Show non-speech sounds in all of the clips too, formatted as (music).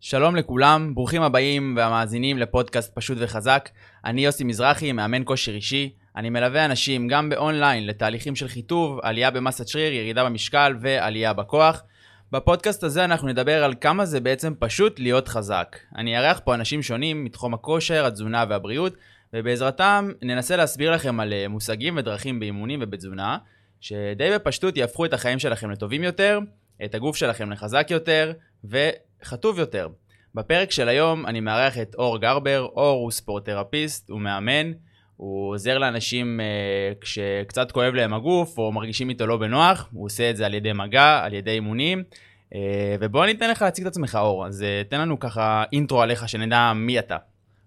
שלום לכולם, ברוכים הבאים והמאזינים לפודקאסט פשוט וחזק. אני יוסי מזרחי, מאמן כושר אישי. אני מלווה אנשים גם באונליין לתהליכים של חיטוב, עלייה במסת שריר, ירידה במשקל ועלייה בכוח. בפודקאסט הזה אנחנו נדבר על כמה זה בעצם פשוט להיות חזק. אני אארח פה אנשים שונים מתחום הכושר, התזונה והבריאות, ובעזרתם ננסה להסביר לכם על אה, מושגים ודרכים באימונים ובתזונה, שדי בפשטות יהפכו את החיים שלכם לטובים יותר, את הגוף שלכם לחזק יותר, וחטוב יותר. בפרק של היום אני מארח את אור גרבר, אור הוא ספורט-תרפיסט, הוא מאמן, הוא עוזר לאנשים אה, כשקצת כואב להם הגוף או מרגישים איתו לא בנוח, הוא עושה את זה על ידי מגע, על ידי אימונים. אה, ובוא ניתן לך להציג את עצמך אור, אז אה, תן לנו ככה אינטרו עליך שנדע מי אתה.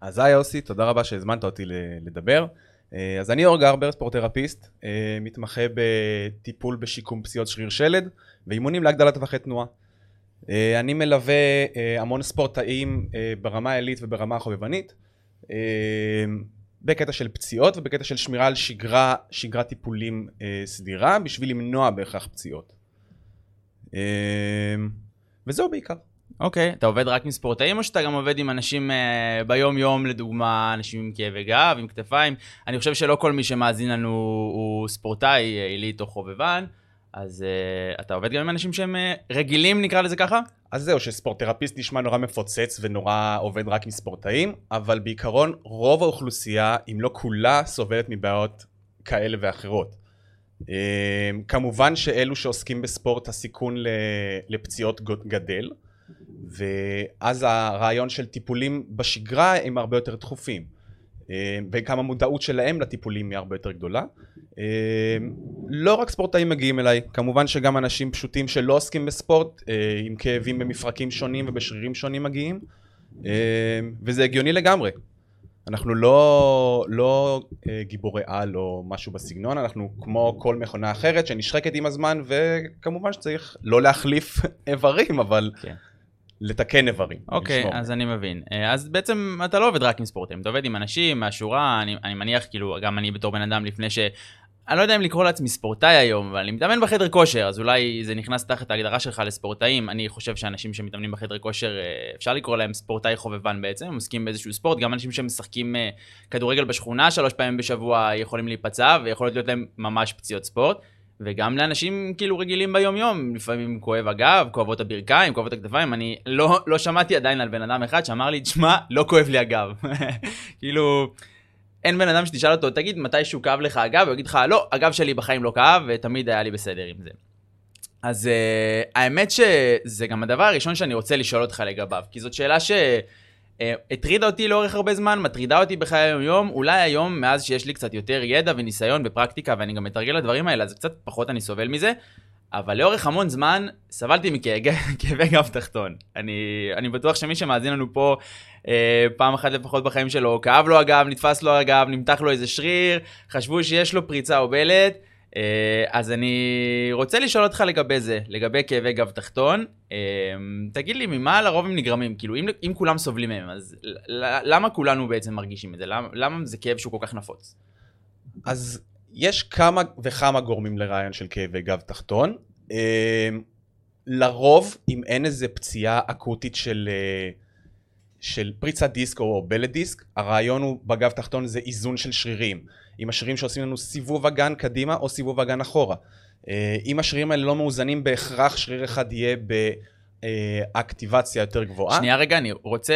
אז היי יוסי, תודה רבה שהזמנת אותי לדבר. אה, אז אני אור גרבר, ספורט-תרפיסט, אה, מתמחה בטיפול בשיקום פציעות שריר שלד ואימונים להגדלת טווחי תנועה. אה, אני מלווה המון ספורטאים ברמה העילית וברמה החובבנית, בקטע של פציעות ובקטע של שמירה על שגרה, שגרת טיפולים סדירה, בשביל למנוע בהכרח פציעות. וזהו בעיקר. אוקיי, okay, אתה עובד רק עם ספורטאים או שאתה גם עובד עם אנשים uh, ביום-יום, לדוגמה, אנשים עם כאבי גב, עם כתפיים? אני חושב שלא כל מי שמאזין לנו הוא ספורטאי, עילית או חובבן, אז uh, אתה עובד גם עם אנשים שהם uh, רגילים, נקרא לזה ככה? אז זהו, שספורט-תרפיסט נשמע נורא מפוצץ ונורא עובד רק עם ספורטאים, אבל בעיקרון רוב האוכלוסייה, אם לא כולה, סובלת מבעיות כאלה ואחרות. Uh, כמובן שאלו שעוסקים בספורט, הסיכון לפציעות גדל. ואז הרעיון של טיפולים בשגרה הם הרבה יותר דחופים. אה, וגם המודעות שלהם לטיפולים היא הרבה יותר גדולה. אה, לא רק ספורטאים מגיעים אליי, כמובן שגם אנשים פשוטים שלא עוסקים בספורט, אה, עם כאבים במפרקים שונים ובשרירים שונים מגיעים, וזה הגיוני לגמרי. אנחנו לא, לא גיבורי על או משהו בסגנון, אנחנו כמו כל מכונה אחרת שנשחקת עם הזמן, וכמובן שצריך לא להחליף (laughs) איברים, אבל... כן. לתקן איברים. אוקיי, okay, אז אני מבין. אה, אז בעצם אתה לא עובד רק עם ספורטים, אתה עובד עם אנשים מהשורה, אני, אני מניח, כאילו, גם אני בתור בן אדם לפני ש... אני לא יודע אם לקרוא לעצמי ספורטאי היום, אבל אני מתאמן בחדר כושר, אז אולי זה נכנס תחת ההגדרה שלך לספורטאים. אני חושב שאנשים שמתאמנים בחדר כושר, אה, אפשר לקרוא להם ספורטאי חובבן בעצם, הם עוסקים באיזשהו ספורט. גם אנשים שמשחקים אה, כדורגל בשכונה שלוש פעמים בשבוע יכולים להיפצע, ויכולות להיות להם ממש פציעות ספורט. וגם לאנשים כאילו רגילים ביום יום, לפעמים כואב הגב, כואבות הברכיים, כואבות הכתפיים, אני לא, לא שמעתי עדיין על בן אדם אחד שאמר לי, תשמע, לא כואב לי הגב. (laughs) כאילו, אין בן אדם שתשאל אותו, תגיד, מתי שהוא כאב לך הגב? הוא יגיד לך, לא, הגב שלי בחיים לא כאב, ותמיד היה לי בסדר עם זה. אז uh, האמת שזה גם הדבר הראשון שאני רוצה לשאול אותך לגביו, כי זאת שאלה ש... אה, הטרידה אותי לאורך הרבה זמן, מטרידה אותי בחיי היום-יום, אולי היום, מאז שיש לי קצת יותר ידע וניסיון בפרקטיקה ואני גם מתרגל לדברים האלה, אז קצת פחות אני סובל מזה, אבל לאורך המון זמן סבלתי מכאבי (laughs) גב תחתון. אני, אני בטוח שמי שמאזין לנו פה אה, פעם אחת לפחות בחיים שלו, כאב לו הגב, נתפס לו הגב, נמתח לו איזה שריר, חשבו שיש לו פריצה או בלט. אה, אז אני רוצה לשאול אותך לגבי זה, לגבי כאבי גב תחתון. אה, תגיד לי, ממה לרוב הם נגרמים? כאילו, אם, אם כולם סובלים מהם, אז למה כולנו בעצם מרגישים את זה? למה, למה זה כאב שהוא כל כך נפוץ? אז יש כמה וכמה גורמים לרעיון של כאבי גב תחתון. אה, לרוב, אם אין איזה פציעה אקוטית של, של פריצת דיסק או בלט דיסק, הרעיון הוא בגב תחתון זה איזון של שרירים. עם השרירים שעושים לנו סיבוב אגן קדימה או סיבוב אגן אחורה. אה, אם השרירים האלה לא מאוזנים, בהכרח שריר אחד יהיה באקטיבציה יותר גבוהה. שנייה רגע, אני רוצה,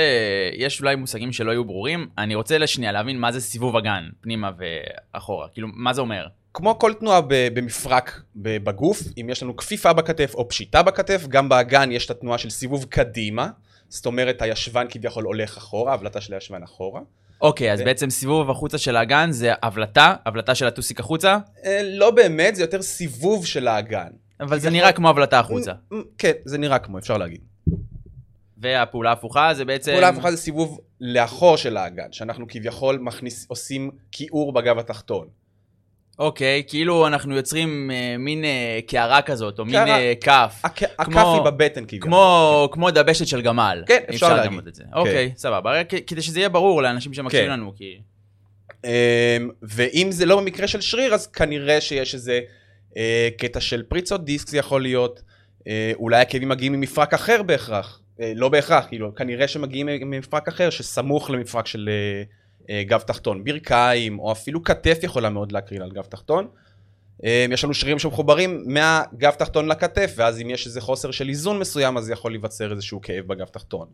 יש אולי מושגים שלא יהיו ברורים, אני רוצה לשנייה להבין מה זה סיבוב אגן, פנימה ואחורה, כאילו, מה זה אומר? כמו כל תנועה במפרק בגוף, אם יש לנו כפיפה בכתף או פשיטה בכתף, גם באגן יש את התנועה של סיבוב קדימה, זאת אומרת הישבן כביכול הולך אחורה, הבלטה של הישבן אחורה. אוקיי, אז בעצם סיבוב החוצה של האגן זה הבלטה, הבלטה של הטוסיק החוצה? אה, לא באמת, זה יותר סיבוב של האגן. אבל זה נראה כמו הבלטה החוצה. כן, זה נראה כמו, אפשר להגיד. והפעולה ההפוכה זה בעצם... הפעולה ההפוכה זה סיבוב לאחור של האגן, שאנחנו כביכול מכניס, עושים כיעור בגב התחתון. אוקיי, כאילו אנחנו יוצרים אה, מין אה, קערה כזאת, או קערה, מין אה, כף. הכ... הכף היא בבטן כביכול. כמו, כמו דבשת של גמל. כן, אפשר, אפשר להגיד. את זה. כן. אוקיי, סבבה, כדי שזה יהיה ברור לאנשים שמקשיבים כן. לנו, כי... אמ, ואם זה לא במקרה של שריר, אז כנראה שיש איזה אה, קטע של פריצות דיסק זה יכול להיות. אה, אולי הכאבים מגיעים ממפרק אחר בהכרח. אה, לא בהכרח, כאילו, כנראה שמגיעים ממפרק אחר שסמוך למפרק של אה, גב תחתון. ברכיים, או אפילו כתף יכולה מאוד להקרין על גב תחתון. אה, יש לנו שרירים שמחוברים מהגב תחתון לכתף, ואז אם יש איזה חוסר של איזון מסוים, אז יכול להיווצר איזשהו כאב בגב תחתון.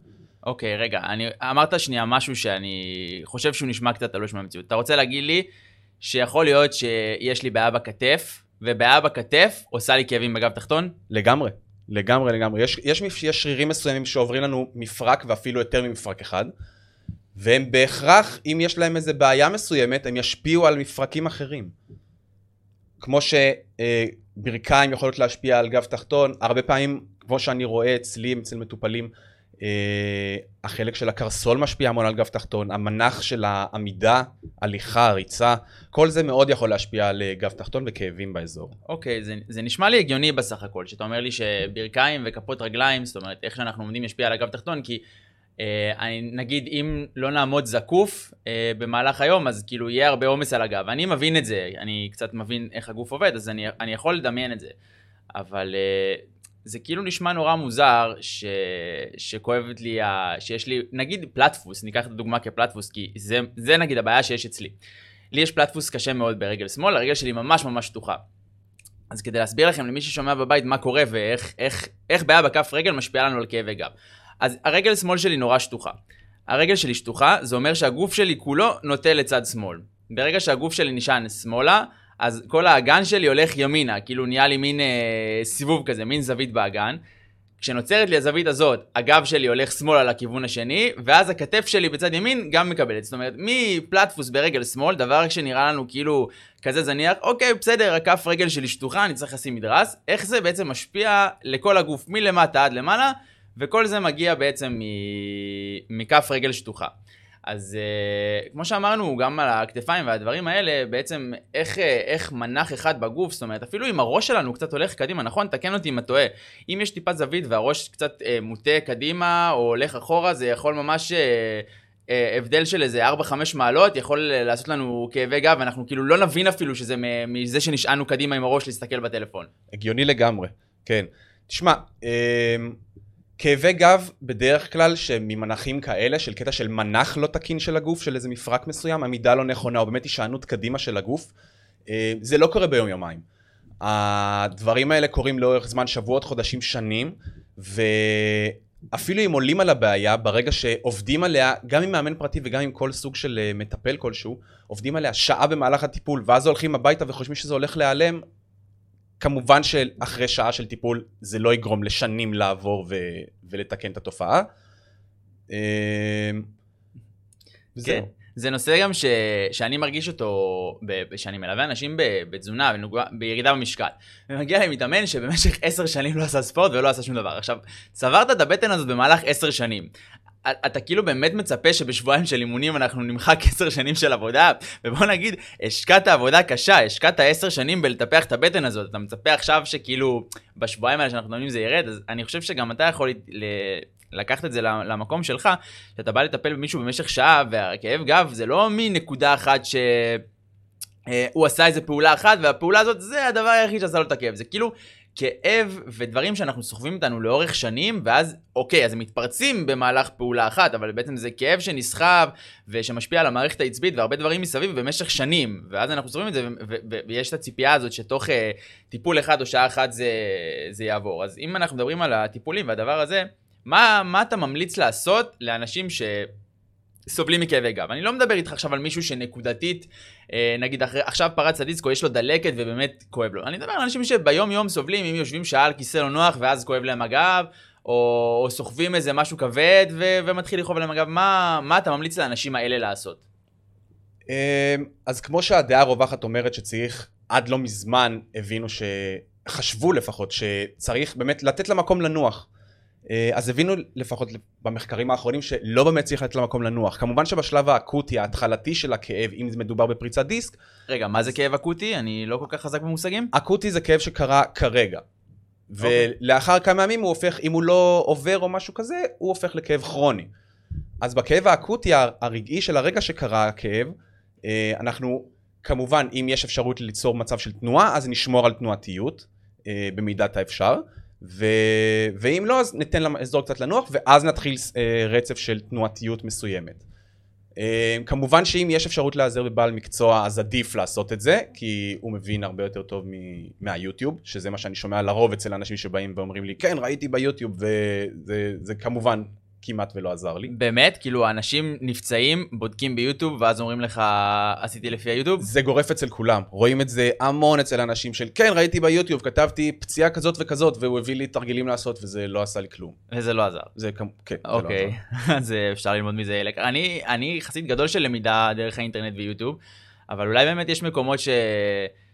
אוקיי, רגע, אני, אמרת שנייה משהו שאני חושב שהוא נשמע קצת תלוש מהמציאות. אתה רוצה להגיד לי שיכול להיות שיש לי בעיה בכתף, ובעיה בכתף עושה לי כאבים בגב תחתון? לגמרי, לגמרי, לגמרי. יש, יש, יש שרירים מסוימים שעוברים לנו מפרק ואפילו יותר ממפרק אחד, והם בהכרח, אם יש להם איזה בעיה מסוימת, הם ישפיעו על מפרקים אחרים. כמו שברכיים יכולות להשפיע על גב תחתון, הרבה פעמים, כמו שאני רואה אצלי, אצל מטופלים, אה, החלק של הקרסול משפיע המון על גב תחתון, המנח של העמידה, הליכה, ריצה, כל זה מאוד יכול להשפיע על אה, גב תחתון וכאבים באזור. אוקיי, זה, זה נשמע לי הגיוני בסך הכל, שאתה אומר לי שברכיים וכפות רגליים, זאת אומרת, איך שאנחנו עומדים ישפיע על הגב תחתון, כי אה, אני, נגיד אם לא נעמוד זקוף אה, במהלך היום, אז כאילו יהיה הרבה עומס על הגב. אני מבין את זה, אני קצת מבין איך הגוף עובד, אז אני, אני יכול לדמיין את זה. אבל אה, זה כאילו נשמע נורא מוזר ש... שכואבת לי, ה... שיש לי, נגיד פלטפוס, ניקח את הדוגמה כפלטפוס, כי זה, זה נגיד הבעיה שיש אצלי. לי יש פלטפוס קשה מאוד ברגל שמאל, הרגל שלי ממש ממש פתוחה. אז כדי להסביר לכם, למי ששומע בבית מה קורה ואיך איך, איך בעיה בכף רגל משפיעה לנו על כאבי גב. אז הרגל שמאל שלי נורא שטוחה. הרגל שלי שטוחה, זה אומר שהגוף שלי כולו נוטה לצד שמאל. ברגע שהגוף שלי נשען שמאלה, אז כל האגן שלי הולך ימינה, כאילו נהיה לי מין אה, סיבוב כזה, מין זווית באגן. כשנוצרת לי הזווית הזאת, הגב שלי הולך שמאלה לכיוון השני, ואז הכתף שלי בצד ימין גם מקבלת. זאת אומרת, מפלטפוס ברגל שמאל, דבר שנראה לנו כאילו כזה זניח, אוקיי, בסדר, הכף רגל שלי שטוחה, אני צריך לשים מדרס. איך זה בעצם משפיע לכל הגוף מלמטה עד למעלה, וכל זה מגיע בעצם מ... מכף רגל שטוחה. אז uh, כמו שאמרנו, גם על הכתפיים והדברים האלה, בעצם איך, uh, איך מנח אחד בגוף, זאת אומרת, אפילו אם הראש שלנו קצת הולך קדימה, נכון? תקן אותי אם אתה טועה. אם יש טיפה זווית והראש קצת uh, מוטה קדימה או הולך אחורה, זה יכול ממש... Uh, uh, הבדל של איזה 4-5 מעלות יכול לעשות לנו כאבי גב, ואנחנו כאילו לא נבין אפילו שזה מזה שנשענו קדימה עם הראש להסתכל בטלפון. הגיוני לגמרי, כן. תשמע, אמ, כאבי גב בדרך כלל שממנחים כאלה, של קטע של מנח לא תקין של הגוף, של איזה מפרק מסוים, עמידה לא נכונה, או באמת הישענות קדימה של הגוף, אה, זה לא קורה ביום יומיים. הדברים האלה קורים לאורך זמן שבועות, חודשים, שנים, ואפילו אם עולים על הבעיה, ברגע שעובדים עליה, גם עם מאמן פרטי וגם עם כל סוג של אה, מטפל כלשהו, עובדים עליה שעה במהלך הטיפול, ואז הולכים הביתה וחושבים שזה הולך להיעלם, כמובן שאחרי שעה של טיפול זה לא יגרום לשנים לעבור ו- ולתקן את התופעה. אמ, וזהו. כן. זה נושא גם ש... שאני מרגיש אותו, ב... שאני מלווה אנשים ב... בתזונה, בנוגע... בירידה במשקל. ומגיע למתאמן שבמשך עשר שנים לא עשה ספורט ולא עשה שום דבר. עכשיו, צברת את הבטן הזאת במהלך עשר שנים. אתה כאילו באמת מצפה שבשבועיים של אימונים אנחנו נמחק עשר שנים של עבודה, ובוא נגיד, השקעת עבודה קשה, השקעת עשר שנים בלטפח את הבטן הזאת, אתה מצפה עכשיו שכאילו בשבועיים האלה שאנחנו דנים זה ירד, אז אני חושב שגם אתה יכול ל... לקחת את זה למקום שלך, שאתה בא לטפל במישהו במשך שעה, והכאב גב זה לא מנקודה אחת ש... אה, הוא עשה איזה פעולה אחת, והפעולה הזאת זה הדבר היחיד שעשה לו את הכאב. זה כאילו כאב ודברים שאנחנו סוחבים איתנו לאורך שנים, ואז אוקיי, אז הם מתפרצים במהלך פעולה אחת, אבל בעצם זה כאב שנסחב ושמשפיע על המערכת העצבית והרבה דברים מסביב במשך שנים, ואז אנחנו סוחבים את זה, ויש את הציפייה הזאת שתוך uh, טיפול אחד או שעה אחת זה, זה יעבור. אז אם אנחנו מדברים על הטיפולים והדבר הזה, מה, מה אתה ממליץ לעשות לאנשים ש... סובלים מכאבי גב. אני לא מדבר איתך עכשיו על מישהו שנקודתית, אה, נגיד אחרי, עכשיו פרץ הדיסקו, יש לו דלקת ובאמת כואב לו. אני מדבר על אנשים שביום יום סובלים, אם יושבים שעה על כיסא לא נוח ואז כואב להם הגב, או, או סוחבים איזה משהו כבד ו, ומתחיל לכאוב להם הגב, מה, מה אתה ממליץ לאנשים האלה לעשות? אה, אז כמו שהדעה הרווחת אומרת שצריך, עד לא מזמן הבינו שחשבו לפחות, שצריך באמת לתת למקום לנוח. אה, אז הבינו לפחות במחקרים האחרונים שלא באמת צריך לתת למקום לנוח. כמובן שבשלב האקוטי, ההתחלתי של הכאב, אם מדובר בפריצת דיסק... רגע, מה זה כאב אקוטי? אני לא כל כך חזק במושגים. אקוטי זה כאב שקרה כרגע. אוקיי. ולאחר כמה ימים הוא הופך, אם הוא לא עובר או משהו כזה, הוא הופך לכאב כרוני. אז בכאב האקוטי הרגעי של הרגע שקרה הכאב, אה, אנחנו, כמובן, אם יש אפשרות ליצור מצב של תנועה, אז נשמור על תנועתיות, אה, במידת האפשר. ו... ואם לא, אז ניתן לאזור קצת לנוח, ואז נתחיל אה, רצף של תנועתיות מסוימת. אה, כמובן שאם יש אפשרות להיעזר בבעל מקצוע, אז עדיף לעשות את זה, כי הוא מבין הרבה יותר טוב מ... מהיוטיוב, שזה מה שאני שומע לרוב אצל אנשים שבאים ואומרים לי, כן, ראיתי ביוטיוב, וזה זה כמובן כמעט ולא עזר לי. באמת? כאילו, אנשים נפצעים, בודקים ביוטיוב, ואז אומרים לך, עשיתי לפי היוטיוב? זה גורף אצל כולם. רואים את זה המון אצל אנשים של, כן, ראיתי ביוטיוב, כתבתי פציעה כזאת וכזאת, והוא הביא לי תרגילים לעשות, וזה לא עשה לי כלום. וזה לא עזר. זה כן, זה לא אוקיי. עזר. (laughs) אז אה, אפשר ללמוד מזה. אני, אני חסיד גדול של למידה דרך האינטרנט ויוטיוב, אבל אולי באמת יש מקומות ש...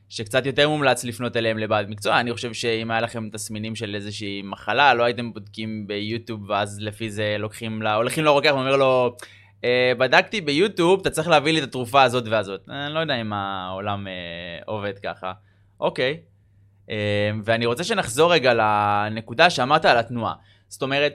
שקצת יותר מומלץ לפנות אליהם לבעל מקצוע. אני חושב שאם היה לכם תסמינים של איזושהי מחלה, לא הייתם בודקים ביוטיוב, ואז לפי זה לוקחים, לה, הולכים לרוקח ואומר לו, אה, בדקתי ביוטיוב, אתה צריך להביא לי את התרופה הזאת והזאת. אני לא יודע אם העולם אה, עובד ככה. אוקיי. אה, ואני רוצה שנחזור רגע לנקודה שאמרת על התנועה. זאת אומרת,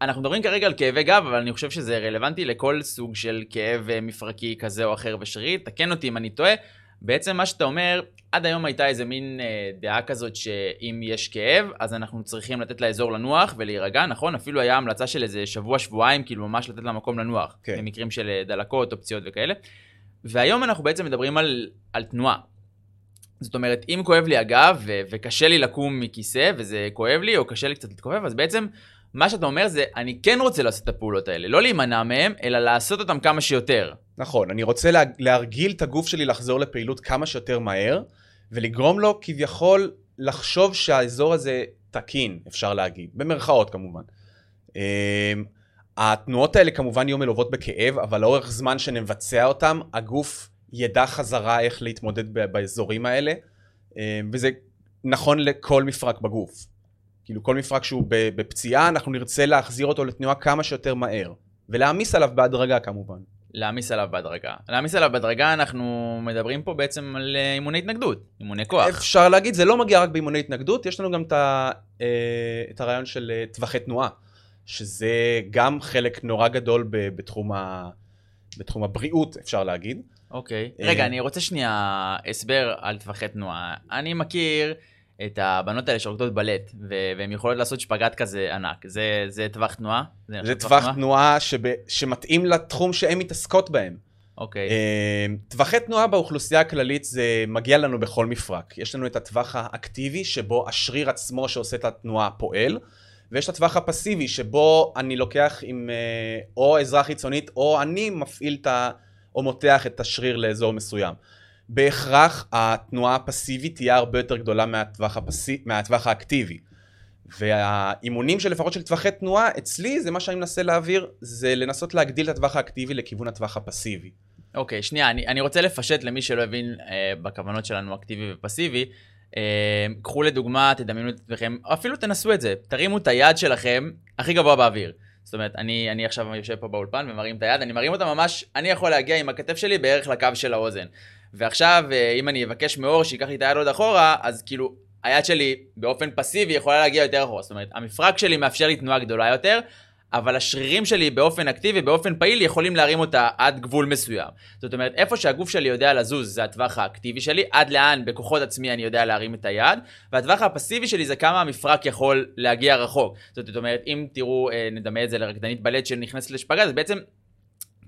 אנחנו מדברים כרגע על כאבי גב, אבל אני חושב שזה רלוונטי לכל סוג של כאב אה, מפרקי כזה או אחר ושרירי. תקן אותי אם אני טועה. בעצם מה שאתה אומר, עד היום הייתה איזה מין אה, דעה כזאת שאם יש כאב, אז אנחנו צריכים לתת לאזור לנוח ולהירגע, נכון? אפילו היה המלצה של איזה שבוע-שבועיים, כאילו ממש לתת למקום לנוח, כן. במקרים של אה, דלקות או פציעות וכאלה. והיום אנחנו בעצם מדברים על, על תנועה. זאת אומרת, אם כואב לי הגב ו- וקשה לי לקום מכיסא וזה כואב לי, או קשה לי קצת להתכופף, אז בעצם מה שאתה אומר זה, אני כן רוצה לעשות את הפעולות האלה, לא להימנע מהם, אלא לעשות אותם כמה שיותר. נכון, אני רוצה לה, להרגיל את הגוף שלי לחזור לפעילות כמה שיותר מהר, ולגרום לו כביכול לחשוב שהאזור הזה תקין, אפשר להגיד, במרכאות כמובן. אמ, התנועות האלה כמובן יהיו מלוות בכאב, אבל לאורך זמן שנבצע אותם, הגוף ידע חזרה איך להתמודד באזורים האלה, אמ, וזה נכון לכל מפרק בגוף. כאילו כל מפרק שהוא בפציעה, אנחנו נרצה להחזיר אותו לתנועה כמה שיותר מהר, ולהעמיס עליו בהדרגה כמובן. להעמיס עליו בהדרגה. להעמיס עליו בהדרגה, אנחנו מדברים פה בעצם על אה, אימוני התנגדות, אימוני כוח. אפשר להגיד, זה לא מגיע רק באימוני התנגדות, יש לנו גם את, ה, אה, את הרעיון של אה, טווחי תנועה, שזה גם חלק נורא גדול בתחום, ה, בתחום הבריאות, אפשר להגיד. אוקיי. רגע, אני רוצה שנייה הסבר על טווחי תנועה. אני מכיר... את הבנות האלה שרוקדות בלט, והן יכולות לעשות שפגאט כזה ענק. זה, זה טווח תנועה? זה, זה טווח תנועה, תנועה שב, שמתאים לתחום שהן מתעסקות בהם. אוקיי. Uh, טווחי תנועה באוכלוסייה הכללית זה מגיע לנו בכל מפרק. יש לנו את הטווח האקטיבי, שבו השריר עצמו שעושה את התנועה פועל, ויש את הטווח הפסיבי, שבו אני לוקח עם uh, או עזרה חיצונית, או אני מפעיל את ה... או מותח את השריר לאזור מסוים. בהכרח התנועה הפסיבית תהיה הרבה יותר גדולה מהטווח, הפסי... מהטווח האקטיבי. והאימונים של לפחות של טווחי תנועה, אצלי זה מה שאני מנסה להעביר, זה לנסות להגדיל את הטווח האקטיבי לכיוון הטווח הפסיבי. אוקיי, okay, שנייה, אני, אני רוצה לפשט למי שלא הבין אה, בכוונות שלנו אקטיבי ופסיבי. אה, קחו לדוגמה, תדמיינו את עצמכם, אפילו תנסו את זה, תרימו את היד שלכם הכי גבוה באוויר. זאת אומרת, אני, אני עכשיו יושב פה באולפן ומרים את היד, אני מרים אותה ממש, אני יכול להגיע עם הכתף שלי בערך לקו של האוזן. ועכשיו, אה, אם אני אבקש מאור שייקח לי את היד עוד אחורה, אז כאילו, היד שלי באופן פסיבי יכולה להגיע יותר אחורה. זאת אומרת, המפרק שלי מאפשר לי תנועה גדולה יותר, אבל השרירים שלי באופן אקטיבי, באופן פעיל, יכולים להרים אותה עד גבול מסוים. זאת אומרת, איפה שהגוף שלי יודע לזוז זה הטווח האקטיבי שלי, עד לאן בכוחות עצמי אני יודע להרים את היד, והטווח הפסיבי שלי זה כמה המפרק יכול להגיע רחוק. זאת אומרת, אם תראו, אה, נדמה את זה לרקדנית בלט שנכנסת לשפגה, אז בעצם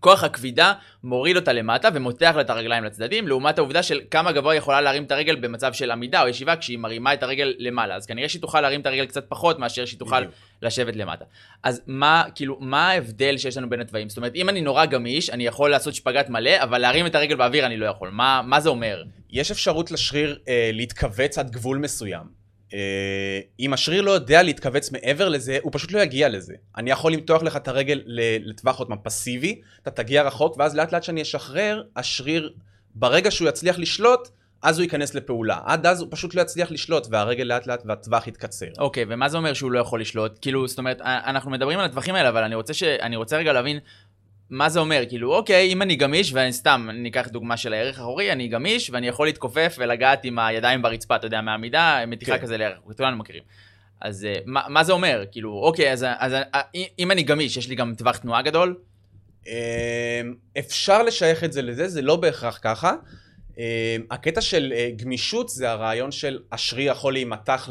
כוח הכבידה מוריד אותה למטה ומותח לה את הרגליים לצדדים, לעומת העובדה של כמה גבוה יכולה להרים את הרגל במצב של עמידה או ישיבה כשהיא מרימה את הרגל למעלה. אז כנראה שהיא תוכל להרים את הרגל קצת פחות מאשר שהיא תוכל בדיוק. לשבת למטה. אז מה, כאילו, מה ההבדל שיש לנו בין התוואים? זאת אומרת, אם אני נורא גמיש, אני יכול לעשות שפגאט מלא, אבל להרים את הרגל באוויר אני לא יכול. מה, מה זה אומר? יש אפשרות לשריר אה, להתכווץ עד גבול מסוים. אה, אם השריר לא יודע להתכווץ מעבר לזה, הוא פשוט לא יגיע לזה. אני יכול למתוח לך את הרגל לטווח עוד פסיבי, אתה תגיע רחוק, ואז לאט לאט שאני אשחרר, השריר, ברגע שהוא יצליח לשלוט, אז הוא ייכנס לפעולה. עד אז הוא פשוט לא יצליח לשלוט, והרגל לאט לאט והטווח יתקצר. אוקיי, okay, ומה זה אומר שהוא לא יכול לשלוט? כאילו, זאת אומרת, אנחנו מדברים על הטווחים האלה, אבל אני רוצה, ש... אני רוצה רגע להבין מה זה אומר? כאילו, אוקיי, אם אני גמיש, ואני סתם, ניקח דוגמה של הערך האחורי, אני גמיש, ואני יכול להתכופף ולגעת עם הידיים ברצפה, אתה יודע, מהעמידה, מתיחה כן. כזה לערך, כולנו מכירים. אז uh, מה, מה זה אומר? כאילו, אוקיי, אז, אז uh, אם אני גמיש, יש לי גם טווח תנועה גדול? אמ, אפשר לשייך את זה לזה, זה לא בהכרח ככה. אמ, הקטע של uh, גמישות זה הרעיון של השריר יכול להימתח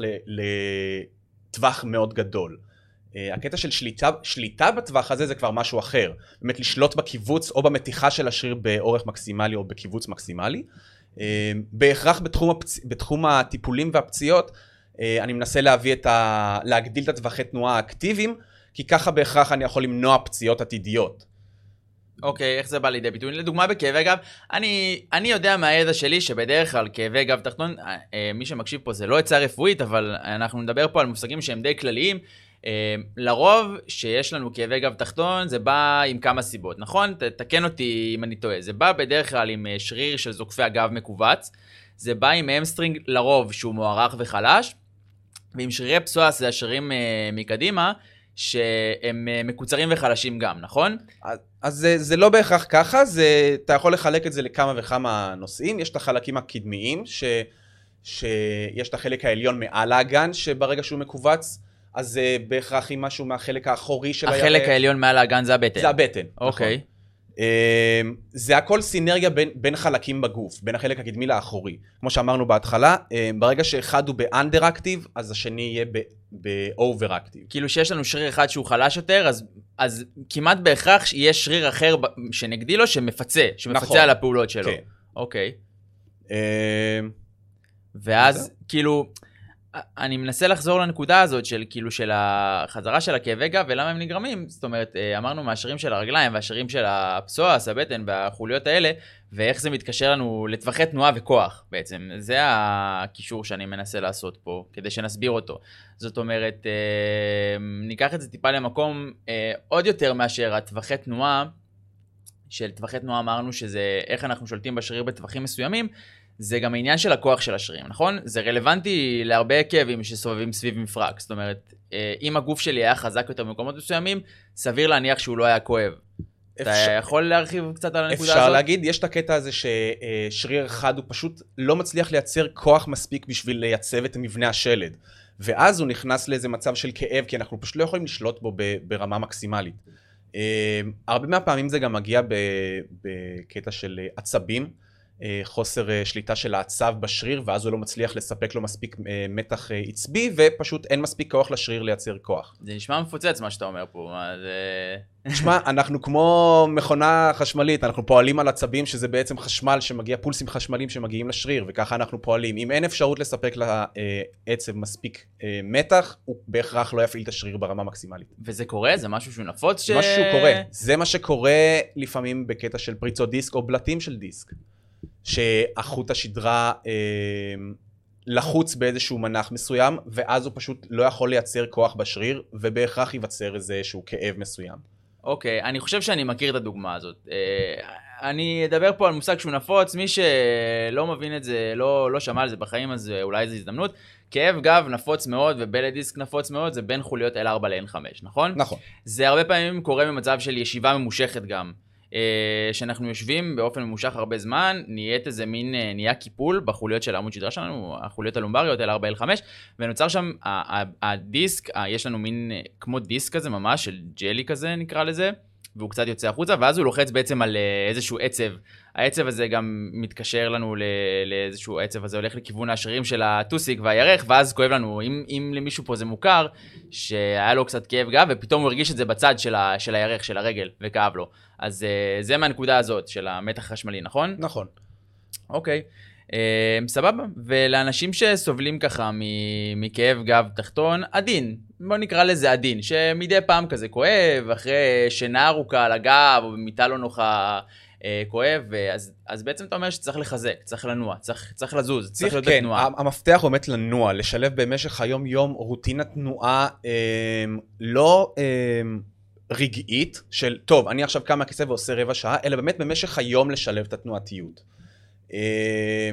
טווח מאוד גדול. אה, הקטע של שליטה, שליטה בטווח הזה זה כבר משהו אחר. באמת לשלוט בקיבוץ או במתיחה של השריר באורך מקסימלי או בקיבוץ מקסימלי. אה, בהכרח בתחום, הפצ... בתחום הטיפולים והפציעות, אה, אני מנסה להביא את ה... להגדיל את הטווחי תנועה האקטיביים, כי ככה בהכרח אני יכול למנוע פציעות עתידיות. אוקיי, איך זה בא לידי ביטוי? לדוגמה בכאבי גב, אני, אני יודע מהידע שלי שבדרך כלל כאבי גב תחתון, מי שמקשיב פה זה לא עצה רפואית, אבל אנחנו נדבר פה על מושגים שהם די כלליים. אמ, לרוב, שיש לנו כאבי גב תחתון, זה בא עם כמה סיבות, נכון? תקן אותי אם אני טועה. זה בא בדרך כלל עם אה, שריר של זוקפי הגב מכווץ, זה בא עם hamstring לרוב שהוא מוארך וחלש, ועם שרירי psoas, זה השרירים אה, מקדימה, שהם uh, מקוצרים וחלשים גם, נכון? אז, אז זה, זה לא בהכרח ככה, זה, אתה יכול לחלק את זה לכמה וכמה נושאים. יש את החלקים הקדמיים, ש, שיש את החלק העליון מעל האגן, שברגע שהוא מכווץ, אז זה בהכרח עם משהו מהחלק האחורי של הירך. החלק העליון מעל האגן זה הבטן. זה הבטן, אוקיי. נכון. אמ, זה הכל סינרגיה בין, בין חלקים בגוף, בין החלק הקדמי לאחורי. כמו שאמרנו בהתחלה, אמ, ברגע שאחד הוא באנדר-אקטיב, אז השני יהיה ב overactive. כאילו שיש לנו שריר אחד שהוא חלש יותר, אז, אז כמעט בהכרח יהיה שריר אחר שנגדי לו שמפצה, שמפצה נכון, על הפעולות שלו. כן. אוקיי. אמ, ואז, כאילו... אני מנסה לחזור לנקודה הזאת של כאילו של החזרה של הכאבי גב ולמה הם נגרמים. זאת אומרת, אה, אמרנו מהשרירים של הרגליים והשרירים של ה psoas, הבטן והחוליות האלה, ואיך זה מתקשר לנו לטווחי תנועה וכוח בעצם. זה הקישור שאני מנסה לעשות פה, כדי שנסביר אותו. זאת אומרת, אה, ניקח את זה טיפה למקום אה, עוד יותר מאשר הטווחי תנועה. של טווחי תנועה אמרנו שזה איך אנחנו שולטים בשריר בטווחים מסוימים, זה גם העניין של הכוח של השרירים, נכון? זה רלוונטי להרבה כאבים שסובבים סביב מפרק. זאת אומרת, אה, אם הגוף שלי היה חזק יותר במקומות מסוימים, סביר להניח שהוא לא היה כואב. אפשר... אתה יכול להרחיב קצת על הנקודה אפשר הזאת? אפשר להגיד, יש את הקטע הזה ששריר אחד הוא פשוט לא מצליח לייצר כוח מספיק בשביל לייצב את מבנה השלד. ואז הוא נכנס לאיזה מצב של כאב, כי אנחנו פשוט לא יכולים לשלוט בו ברמה מקסימלית. אה, הרבה מהפעמים זה גם מגיע בקטע של עצבים. אה, חוסר אה, שליטה של העצב בשריר, ואז הוא לא מצליח לספק לו מספיק אה, מתח עצבי, ופשוט אין מספיק כוח לשריר לייצר כוח. זה נשמע מפוצץ מה שאתה אומר פה, מה זה... תשמע, (laughs) אנחנו כמו מכונה חשמלית, אנחנו פועלים על עצבים שזה בעצם חשמל שמגיע, פולסים חשמליים שמגיעים לשריר, וככה אנחנו פועלים. אם אין אפשרות לספק לעצב מספיק מתח, הוא בהכרח לא יפעיל את השריר ברמה מקסימלית. וזה קורה? זה משהו שהוא נפוץ ש... משהו שקורה. זה מה שקורה לפעמים בקטע של פריצות דיסק או בלטים של דיסק. שהחוט השדרה אה, לחוץ באיזשהו מנח מסוים, ואז הוא פשוט לא יכול לייצר כוח בשריר, ובהכרח ייווצר איזשהו כאב מסוים. אוקיי, okay, אני חושב שאני מכיר את הדוגמה הזאת. אה, אני אדבר פה על מושג שהוא נפוץ, מי שלא מבין את זה, לא, לא שמע על זה בחיים, אז אולי זו הזדמנות. כאב גב נפוץ מאוד ובלט דיסק נפוץ מאוד, זה בין חוליות L4 ל-N5, נכון? נכון. זה הרבה פעמים קורה במצב של ישיבה ממושכת גם. אה, שאנחנו יושבים באופן ממושך הרבה זמן, נהיית איזה מין, אה, נהיה קיפול בחוליות של העמוד שדרה שלנו, החוליות הלומבריות, L4, L5, ונוצר שם הדיסק, יש לנו מין אה, כמו דיסק כזה ממש, של ג'לי כזה נקרא לזה, והוא קצת יוצא החוצה, ואז הוא לוחץ בעצם על איזשהו עצב. העצב הזה גם מתקשר לנו לאיזשהו עצב הזה, הולך לכיוון השרירים של הטוסיק והירך, ואז כואב לנו, אם, אם למישהו פה זה מוכר, שהיה לו קצת כאב גב, ופתאום הוא הרגיש את זה בצד של, ה, של הירך, של הרגל, וכאב לו. אז uh, זה מהנקודה הזאת של המתח החשמלי, נכון? נכון. אוקיי. Uh, סבבה. ולאנשים שסובלים ככה מכאב גב תחתון, עדין, בוא נקרא לזה עדין, שמדי פעם כזה כואב, אחרי שינה ארוכה על הגב, או במיטה לא נוחה. אה, כואב, אז, אז בעצם אתה אומר שצריך לחזק, צריך לנוע, צריך, צריך לזוז, צריך, צריך להיות כן, בתנועה. המפתח הוא באמת לנוע, לשלב במשך היום-יום רוטינת תנועה אה, לא אה, רגעית של, טוב, אני עכשיו קם מהכיסא ועושה רבע שעה, אלא באמת במשך היום לשלב את התנועתיות. אה,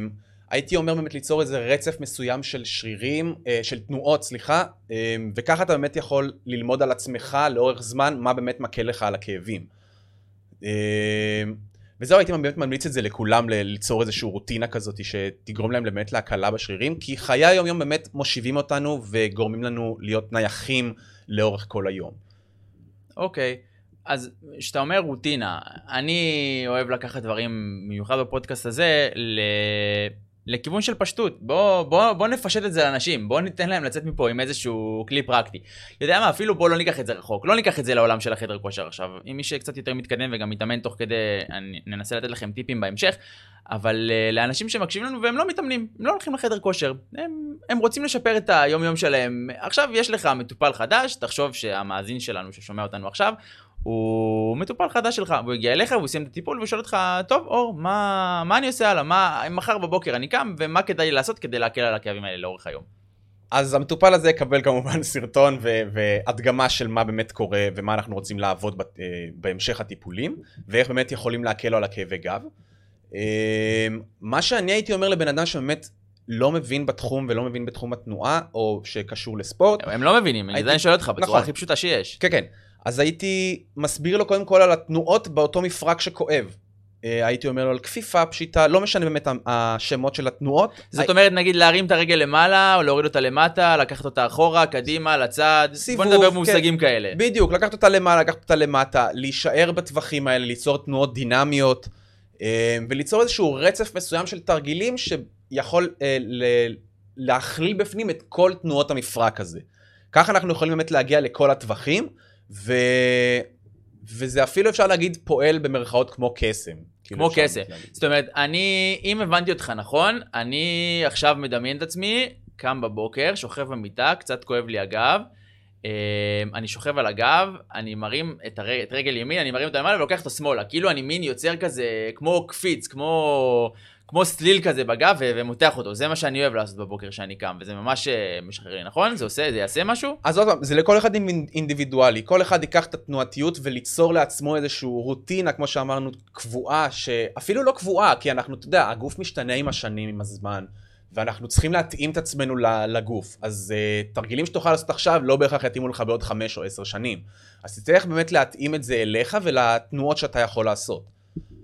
הייתי אומר באמת ליצור איזה רצף מסוים של שרירים, אה, של תנועות, סליחה, אה, וככה אתה באמת יכול ללמוד על עצמך לאורך זמן מה באמת מקל לך על הכאבים. אה, וזהו, הייתי באמת ממליץ את זה לכולם, ליצור איזושהי רוטינה כזאת שתגרום להם באמת להקלה בשרירים, כי חיי היום יום באמת מושיבים אותנו וגורמים לנו להיות נייחים לאורך כל היום. אוקיי. אז כשאתה אומר רוטינה, אני אוהב לקחת דברים, במיוחד בפודקאסט הזה, ל... לכיוון של פשטות. בוא, בוא, בוא נפשט את זה לאנשים, בוא ניתן להם לצאת מפה עם איזשהו כלי פרקטי. יודע מה, אפילו בוא לא ניקח את זה רחוק, לא ניקח את זה לעולם של החדר כושר עכשיו. אם מי שקצת יותר מתקדם וגם מתאמן תוך כדי, אני ננסה לתת לכם טיפים בהמשך, אבל uh, לאנשים שמקשיבים לנו והם לא מתאמנים, הם לא הולכים לחדר כושר, הם, הם רוצים לשפר את היום יום שלהם. עכשיו יש לך מטופל חדש, תחשוב שהמאזין שלנו ששומע אותנו עכשיו, הוא מטופל חדש שלך, הוא הגיע אליך, הוא סיים את הטיפול והוא שואל אותך, טוב אור, מה, מה אני עושה הלאה? מה, מחר בבוקר אני קם, ומה כדאי לעשות כדי להקל על הכאבים האלה לאורך היום? אז המטופל הזה יקבל כמובן (laughs) סרטון ו- והדגמה של מה באמת קורה ומה אנחנו רוצים לעבוד בת- אה, בהמשך הטיפולים, ואיך באמת יכולים להקל לו על הכאבי גב. אה, מה שאני הייתי אומר לבן אדם שבאמת לא מבין בתחום ולא מבין בתחום התנועה, או שקשור לספורט. הם לא מבינים, אני שואל אותך, בצורה נכון. הכי פשוטה שיש. כן, כן. אז הייתי מסביר לו קודם כל על התנועות באותו מפרק שכואב. אה, הייתי אומר לו על כפיפה פשיטה, לא משנה באמת השמות של התנועות. זאת אומרת, נגיד להרים את הרגל למעלה, או להוריד אותה למטה, לקחת אותה אחורה, קדימה, לצד. סיבוב, בוא נדבר במושגים כן. כאלה. בדיוק, לקחת אותה למעלה, לקחת אותה למטה, להישאר בטווחים האלה, ליצור תנועות דינמיות, אה, וליצור איזשהו רצף מסוים של תרגילים שיכול אה, להכליל בפנים את כל תנועות המפרק הזה. ככה אנחנו יכולים באמת להגיע לכל הטווחים. ו... וזה אפילו אפשר להגיד פועל במרכאות כמו קסם. כאילו כמו קסם. זאת אומרת, אני, אם הבנתי אותך נכון, אני עכשיו מדמיין את עצמי, קם בבוקר, שוכב במיטה, קצת כואב לי הגב, אמ, אני שוכב על הגב, אני מרים את, הר... את רגל ימין, אני מרים אותה למעלה ולוקח אותו שמאלה. כאילו אני מין יוצר כזה, כמו קפיץ, כמו... כמו סליל כזה בגב ומותח אותו, זה מה שאני אוהב לעשות בבוקר כשאני קם, וזה ממש אה, משחרר לי, נכון? זה עושה, זה יעשה משהו? אז עוד פעם, זה לכל אחד אינדיבידואלי, כל אחד ייקח את התנועתיות וליצור לעצמו איזושהי רוטינה, כמו שאמרנו, קבועה, שאפילו לא קבועה, כי אנחנו, אתה יודע, הגוף משתנה עם השנים, עם הזמן. ואנחנו צריכים להתאים את עצמנו לגוף. אז uh, תרגילים שתוכל לעשות עכשיו לא בהכרח יתאימו לך בעוד חמש או עשר שנים. אז תצטרך באמת להתאים את זה אליך ולתנועות שאתה יכול לעשות.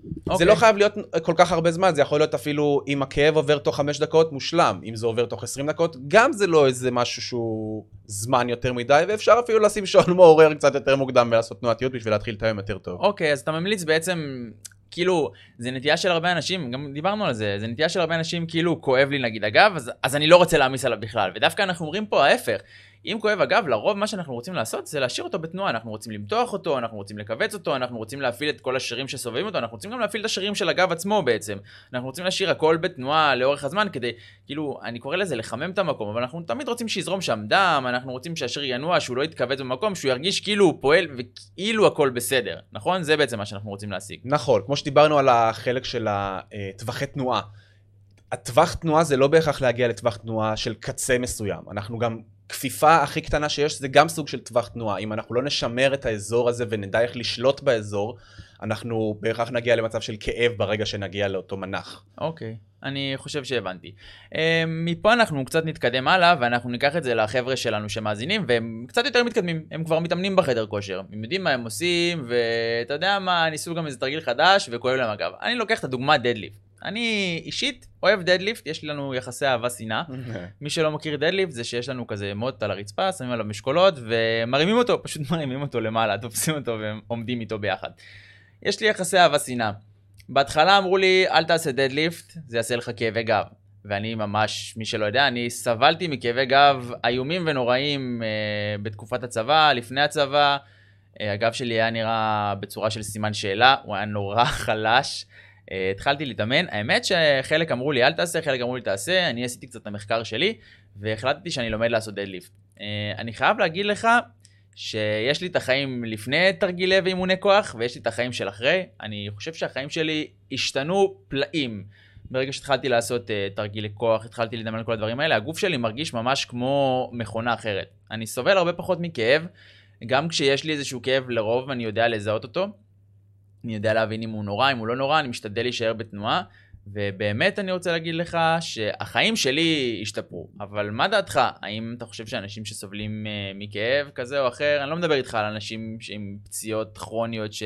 Okay. זה לא אוקיי. חייב להיות כל כך הרבה זמן, זה יכול להיות אפילו אם הכאב עובר תוך חמש דקות, מושלם. אם זה עובר תוך עשרים דקות, גם זה לא איזה משהו שהוא זמן יותר מדי, ואפשר אפילו לשים שעון מעורר קצת יותר מוקדם ולעשות תנועתיות בשביל להתחיל את היום יותר טוב. אוקיי, okay, אז אתה ממליץ בעצם, כאילו, זה נטייה של הרבה אנשים, גם דיברנו על זה, זה נטייה של הרבה אנשים, כאילו, כואב לי נגיד הגב, אז, אז אני לא רוצה להעמיס עליו בכלל. ודווקא אנחנו אומרים פה ההפך. אם כואב הגב, לרוב מה שאנחנו רוצים לעשות זה להשאיר אותו בתנועה, אנחנו רוצים למתוח אותו, אנחנו רוצים לכווץ אותו, אנחנו רוצים להפעיל את כל השרירים שסובבים אותו, אנחנו רוצים גם להפעיל את השרירים של הגב עצמו בעצם. אנחנו רוצים להשאיר הכל בתנועה לאורך הזמן כדי, כאילו, אני קורא לזה לחמם את המקום, אבל אנחנו תמיד רוצים שיזרום שם דם, אנחנו רוצים שהשריר ינוע, שהוא לא יתכווץ במקום, שהוא ירגיש כאילו הוא פועל וכאילו הכל בסדר, נכון? זה בעצם מה שאנחנו רוצים להשיג. נכון, כמו שדיברנו על החלק של הטווחי תנועה. הטווח תנועה זה לא בהכרח להגיע לטווח תנועה של קצה מסוים. אנחנו גם הכפיפה הכי קטנה שיש זה גם סוג של טווח תנועה. אם אנחנו לא נשמר את האזור הזה ונדע איך לשלוט באזור, אנחנו בהכרח נגיע למצב של כאב ברגע שנגיע לאותו מנח. אוקיי, okay. אני חושב שהבנתי. Uh, מפה אנחנו קצת נתקדם הלאה, ואנחנו ניקח את זה לחבר'ה שלנו שמאזינים, והם קצת יותר מתקדמים, הם כבר מתאמנים בחדר כושר. הם יודעים מה הם עושים, ואתה יודע מה, ניסו גם איזה תרגיל חדש, וכואב להם אגב. אני לוקח את הדוגמה דדליפט. אני אישית אוהב דדליפט, יש לנו יחסי אהבה שנאה. מי שלא מכיר דדליפט זה שיש לנו כזה מוט על הרצפה, שמים עליו משקולות ומרימים אותו, פשוט מרימים אותו למעלה, תופסים אותו ועומדים איתו ביחד. יש לי יחסי אהבה שנאה. בהתחלה אמרו לי, אל תעשה דדליפט, זה יעשה לך כאבי גב. ואני ממש, מי שלא יודע, אני סבלתי מכאבי גב איומים ונוראים אה, בתקופת הצבא, לפני הצבא. אה, הגב שלי היה נראה בצורה של סימן שאלה, הוא היה נורא (laughs) חלש. אה, התחלתי להתאמן, האמת שחלק אמרו לי אל תעשה, חלק אמרו לי תעשה, אני עשיתי קצת את המחקר שלי, והחלטתי שאני לומד לעשות דדליפט. אה, אני חייב להגיד לך שיש לי את החיים לפני תרגילי ואימוני כוח, ויש לי את החיים של אחרי. אני חושב שהחיים שלי השתנו פלאים. ברגע שהתחלתי לעשות uh, תרגילי כוח, התחלתי להתאמן על כל הדברים האלה, הגוף שלי מרגיש ממש כמו מכונה אחרת. אני סובל הרבה פחות מכאב, גם כשיש לי איזשהו כאב לרוב אני יודע לזהות אותו. אני יודע להבין אם הוא נורא, אם הוא לא נורא, אני משתדל להישאר בתנועה. ובאמת אני רוצה להגיד לך שהחיים שלי השתפרו, אבל מה דעתך? האם אתה חושב שאנשים שסובלים uh, מכאב כזה או אחר, אני לא מדבר איתך על אנשים עם פציעות כרוניות ש...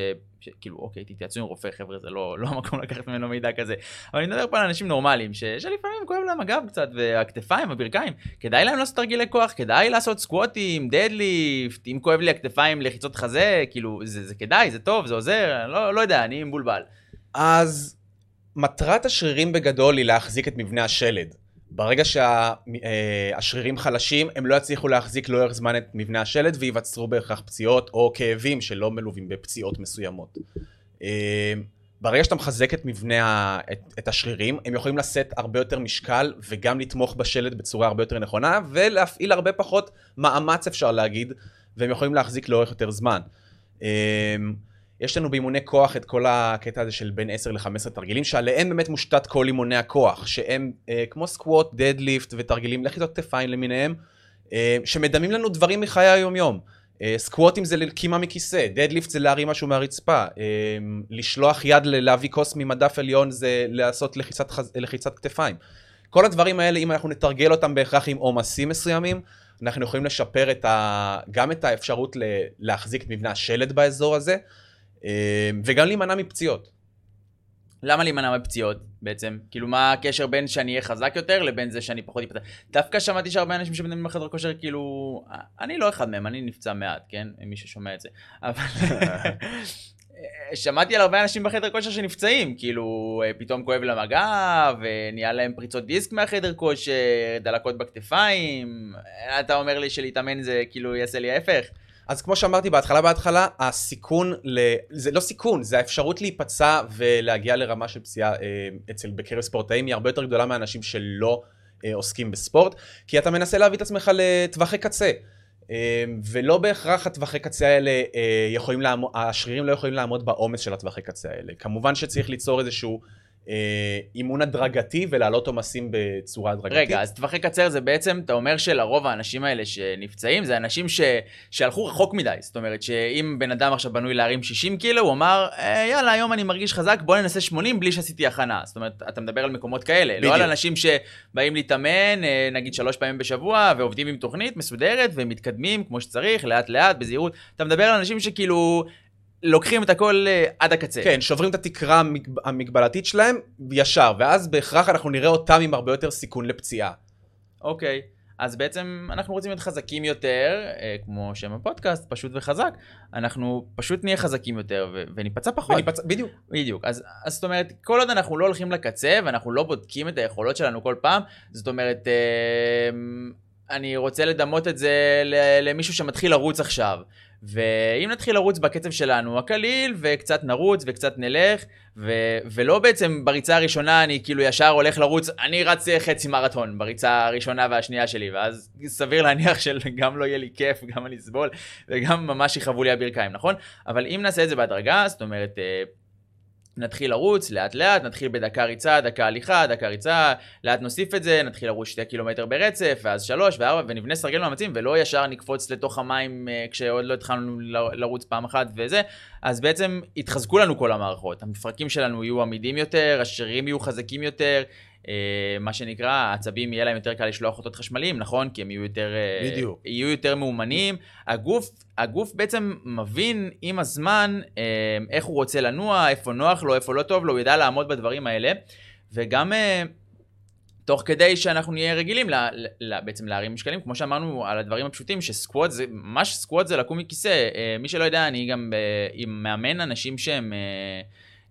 כאילו אוקיי תתייעצו עם רופא חבר'ה זה לא, לא המקום לקחת ממנו מידע כזה אבל אני מדבר פה על אנשים נורמליים ש... שלפעמים כואב להם הגב קצת והכתפיים הברכיים כדאי להם לעשות תרגילי כוח כדאי לעשות סקווטים דדליפט אם כואב לי הכתפיים לחיצות חזה כאילו זה, זה כדאי זה טוב זה עוזר לא, לא יודע אני מבולבל. אז מטרת השרירים בגדול היא להחזיק את מבנה השלד. ברגע שהשרירים חלשים, הם לא יצליחו להחזיק לאורך זמן את מבנה השלד וייווצרו בהכרח פציעות או כאבים שלא מלווים בפציעות מסוימות. אה, ברגע שאתה מחזק את מבנה, את, את השרירים, הם יכולים לשאת הרבה יותר משקל וגם לתמוך בשלד בצורה הרבה יותר נכונה ולהפעיל הרבה פחות מאמץ אפשר להגיד, והם יכולים להחזיק לאורך יותר זמן. יש לנו באימוני כוח את כל הקטע הזה של בין 10 ל-15 תרגילים, שעליהם באמת מושתת כל אימוני הכוח, שהם אה, כמו סקווט, דדליפט ותרגילים לחיצות כתפיים למיניהם, אה, שמדמים לנו דברים מחיי היום-יום. אה, סקווטים זה לקימה מכיסא, דדליפט זה להרים משהו מהרצפה, אה, לשלוח יד להביא כוס ממדף עליון זה לעשות לחיצת, חז... לחיצת כתפיים. כל הדברים האלה, אם אנחנו נתרגל אותם בהכרח עם עומסים מסוימים, אנחנו יכולים לשפר את ה... גם את האפשרות ל... להחזיק את מבנה השלד באזור הזה. אמ, וגם להימנע מפציעות. למה להימנע מפציעות בעצם? כאילו מה הקשר בין שאני אהיה חזק יותר לבין זה שאני פחות אפתח? דווקא שמעתי שהרבה אנשים שמדברים בחדר כושר כאילו, אני לא אחד מהם, אני נפצע מעט, כן? מי ששומע את זה. אבל (laughs) (laughs) שמעתי על הרבה אנשים בחדר כושר שנפצעים, כאילו פתאום כואב להם הגב, ונהיה להם פריצות דיסק מהחדר כושר, דלקות בכתפיים. אתה אומר לי שלהתאמן זה כאילו יעשה לי ההפך? אז כמו שאמרתי בהתחלה בהתחלה, הסיכון, ל... זה לא סיכון, זה האפשרות להיפצע ולהגיע לרמה של פציעה אה, אצל בקרב ספורטאים היא הרבה יותר גדולה מאנשים שלא אה, עוסקים בספורט, כי אתה מנסה להביא את עצמך לטווחי קצה. אה, ולא בהכרח הטווחי קצה האלה יכולים לעמוד, השרירים לא יכולים לעמוד בעומס של הטווחי קצה האלה. כמובן שצריך ליצור איזשהו אימון הדרגתי ולהעלות עומסים בצורה הדרגתית. רגע, אז טווחי קצר זה בעצם, אתה אומר שלרוב האנשים האלה שנפצעים, זה אנשים ש... שהלכו רחוק מדי. זאת אומרת שאם בן אדם עכשיו בנוי להרים 60 קילו, הוא אמר, אה, יאללה, היום אני מרגיש חזק, בוא ננסה 80 בלי שעשיתי הכנה. זאת אומרת, אתה מדבר על מקומות כאלה. בדיוק. לא על אנשים שבאים להתאמן, אה, נגיד שלוש פעמים בשבוע, ועובדים עם תוכנית מסודרת, ומתקדמים כמו שצריך, לאט לאט, בזהירות. אתה מדבר על אנשים שכאילו... לוקחים את הכל uh, עד הקצה. כן, שוברים את התקרה המגבלתית שלהם ישר, ואז בהכרח אנחנו נראה אותם עם הרבה יותר סיכון לפציעה. אוקיי, אז בעצם אנחנו רוצים להיות חזקים יותר, uh, כמו שם הפודקאסט, פשוט וחזק. אנחנו פשוט נהיה חזקים יותר ו- וניפצע פחות. וניפצ... בדיוק. בדיוק. אז, אז זאת אומרת, כל עוד אנחנו לא הולכים לקצה ואנחנו לא בודקים את היכולות שלנו כל פעם, זאת אומרת, uh, אני רוצה לדמות את זה למישהו שמתחיל לרוץ עכשיו. ואם נתחיל לרוץ בקצב שלנו הקליל, וקצת נרוץ וקצת נלך, ו- ולא בעצם בריצה הראשונה אני כאילו ישר הולך לרוץ, אני רץ חצי מרתון בריצה הראשונה והשנייה שלי, ואז סביר להניח שגם לא יהיה לי כיף, גם אני אסבול, וגם ממש יכאבו לי הברכיים, נכון? אבל אם נעשה את זה בהדרגה, זאת אומרת... אה, נתחיל לרוץ לאט לאט, נתחיל בדקה ריצה, דקה הליכה, דקה ריצה, לאט נוסיף את זה, נתחיל לרוץ שתי קילומטר ברצף, ואז שלוש וארבע, ונבנה סרגל מאמצים, ולא ישר נקפוץ לתוך המים uh, כשעוד לא התחלנו לרוץ פעם אחת וזה, אז בעצם יתחזקו לנו כל המערכות, המפרקים שלנו יהיו עמידים יותר, השרירים יהיו חזקים יותר, אה, מה שנקרא, העצבים יהיה להם יותר קל לשלוח אותות חשמליים, נכון? כי הם יהיו יותר, אה, בדיוק. יהיו יותר מאומנים. הגוף, הגוף בעצם מבין עם הזמן אה, איך הוא רוצה לנוע, איפה נוח לו, איפה לא טוב לו, הוא ידע לעמוד בדברים האלה. וגם... תוך כדי שאנחנו נהיה רגילים לה, לה, בעצם להרים משקלים, כמו שאמרנו על הדברים הפשוטים, שסקוואט זה, ממש סקוואט זה לקום מכיסא. מי שלא יודע, אני גם מאמן אנשים שהם,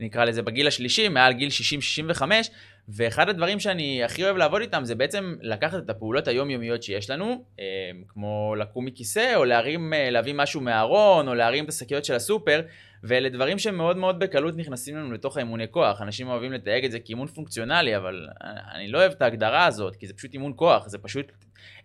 נקרא לזה, בגיל השלישי, מעל גיל 60-65, ואחד הדברים שאני הכי אוהב לעבוד איתם זה בעצם לקחת את הפעולות היומיומיות שיש לנו, אה, כמו לקום מכיסא, או להרים, אה, להביא משהו מהארון, או להרים את השקיות של הסופר, ואלה דברים שמאוד מאוד בקלות נכנסים לנו לתוך האימוני כוח. אנשים אוהבים לתייג את זה כאימון פונקציונלי, אבל אני לא אוהב את ההגדרה הזאת, כי זה פשוט אימון כוח, זה פשוט,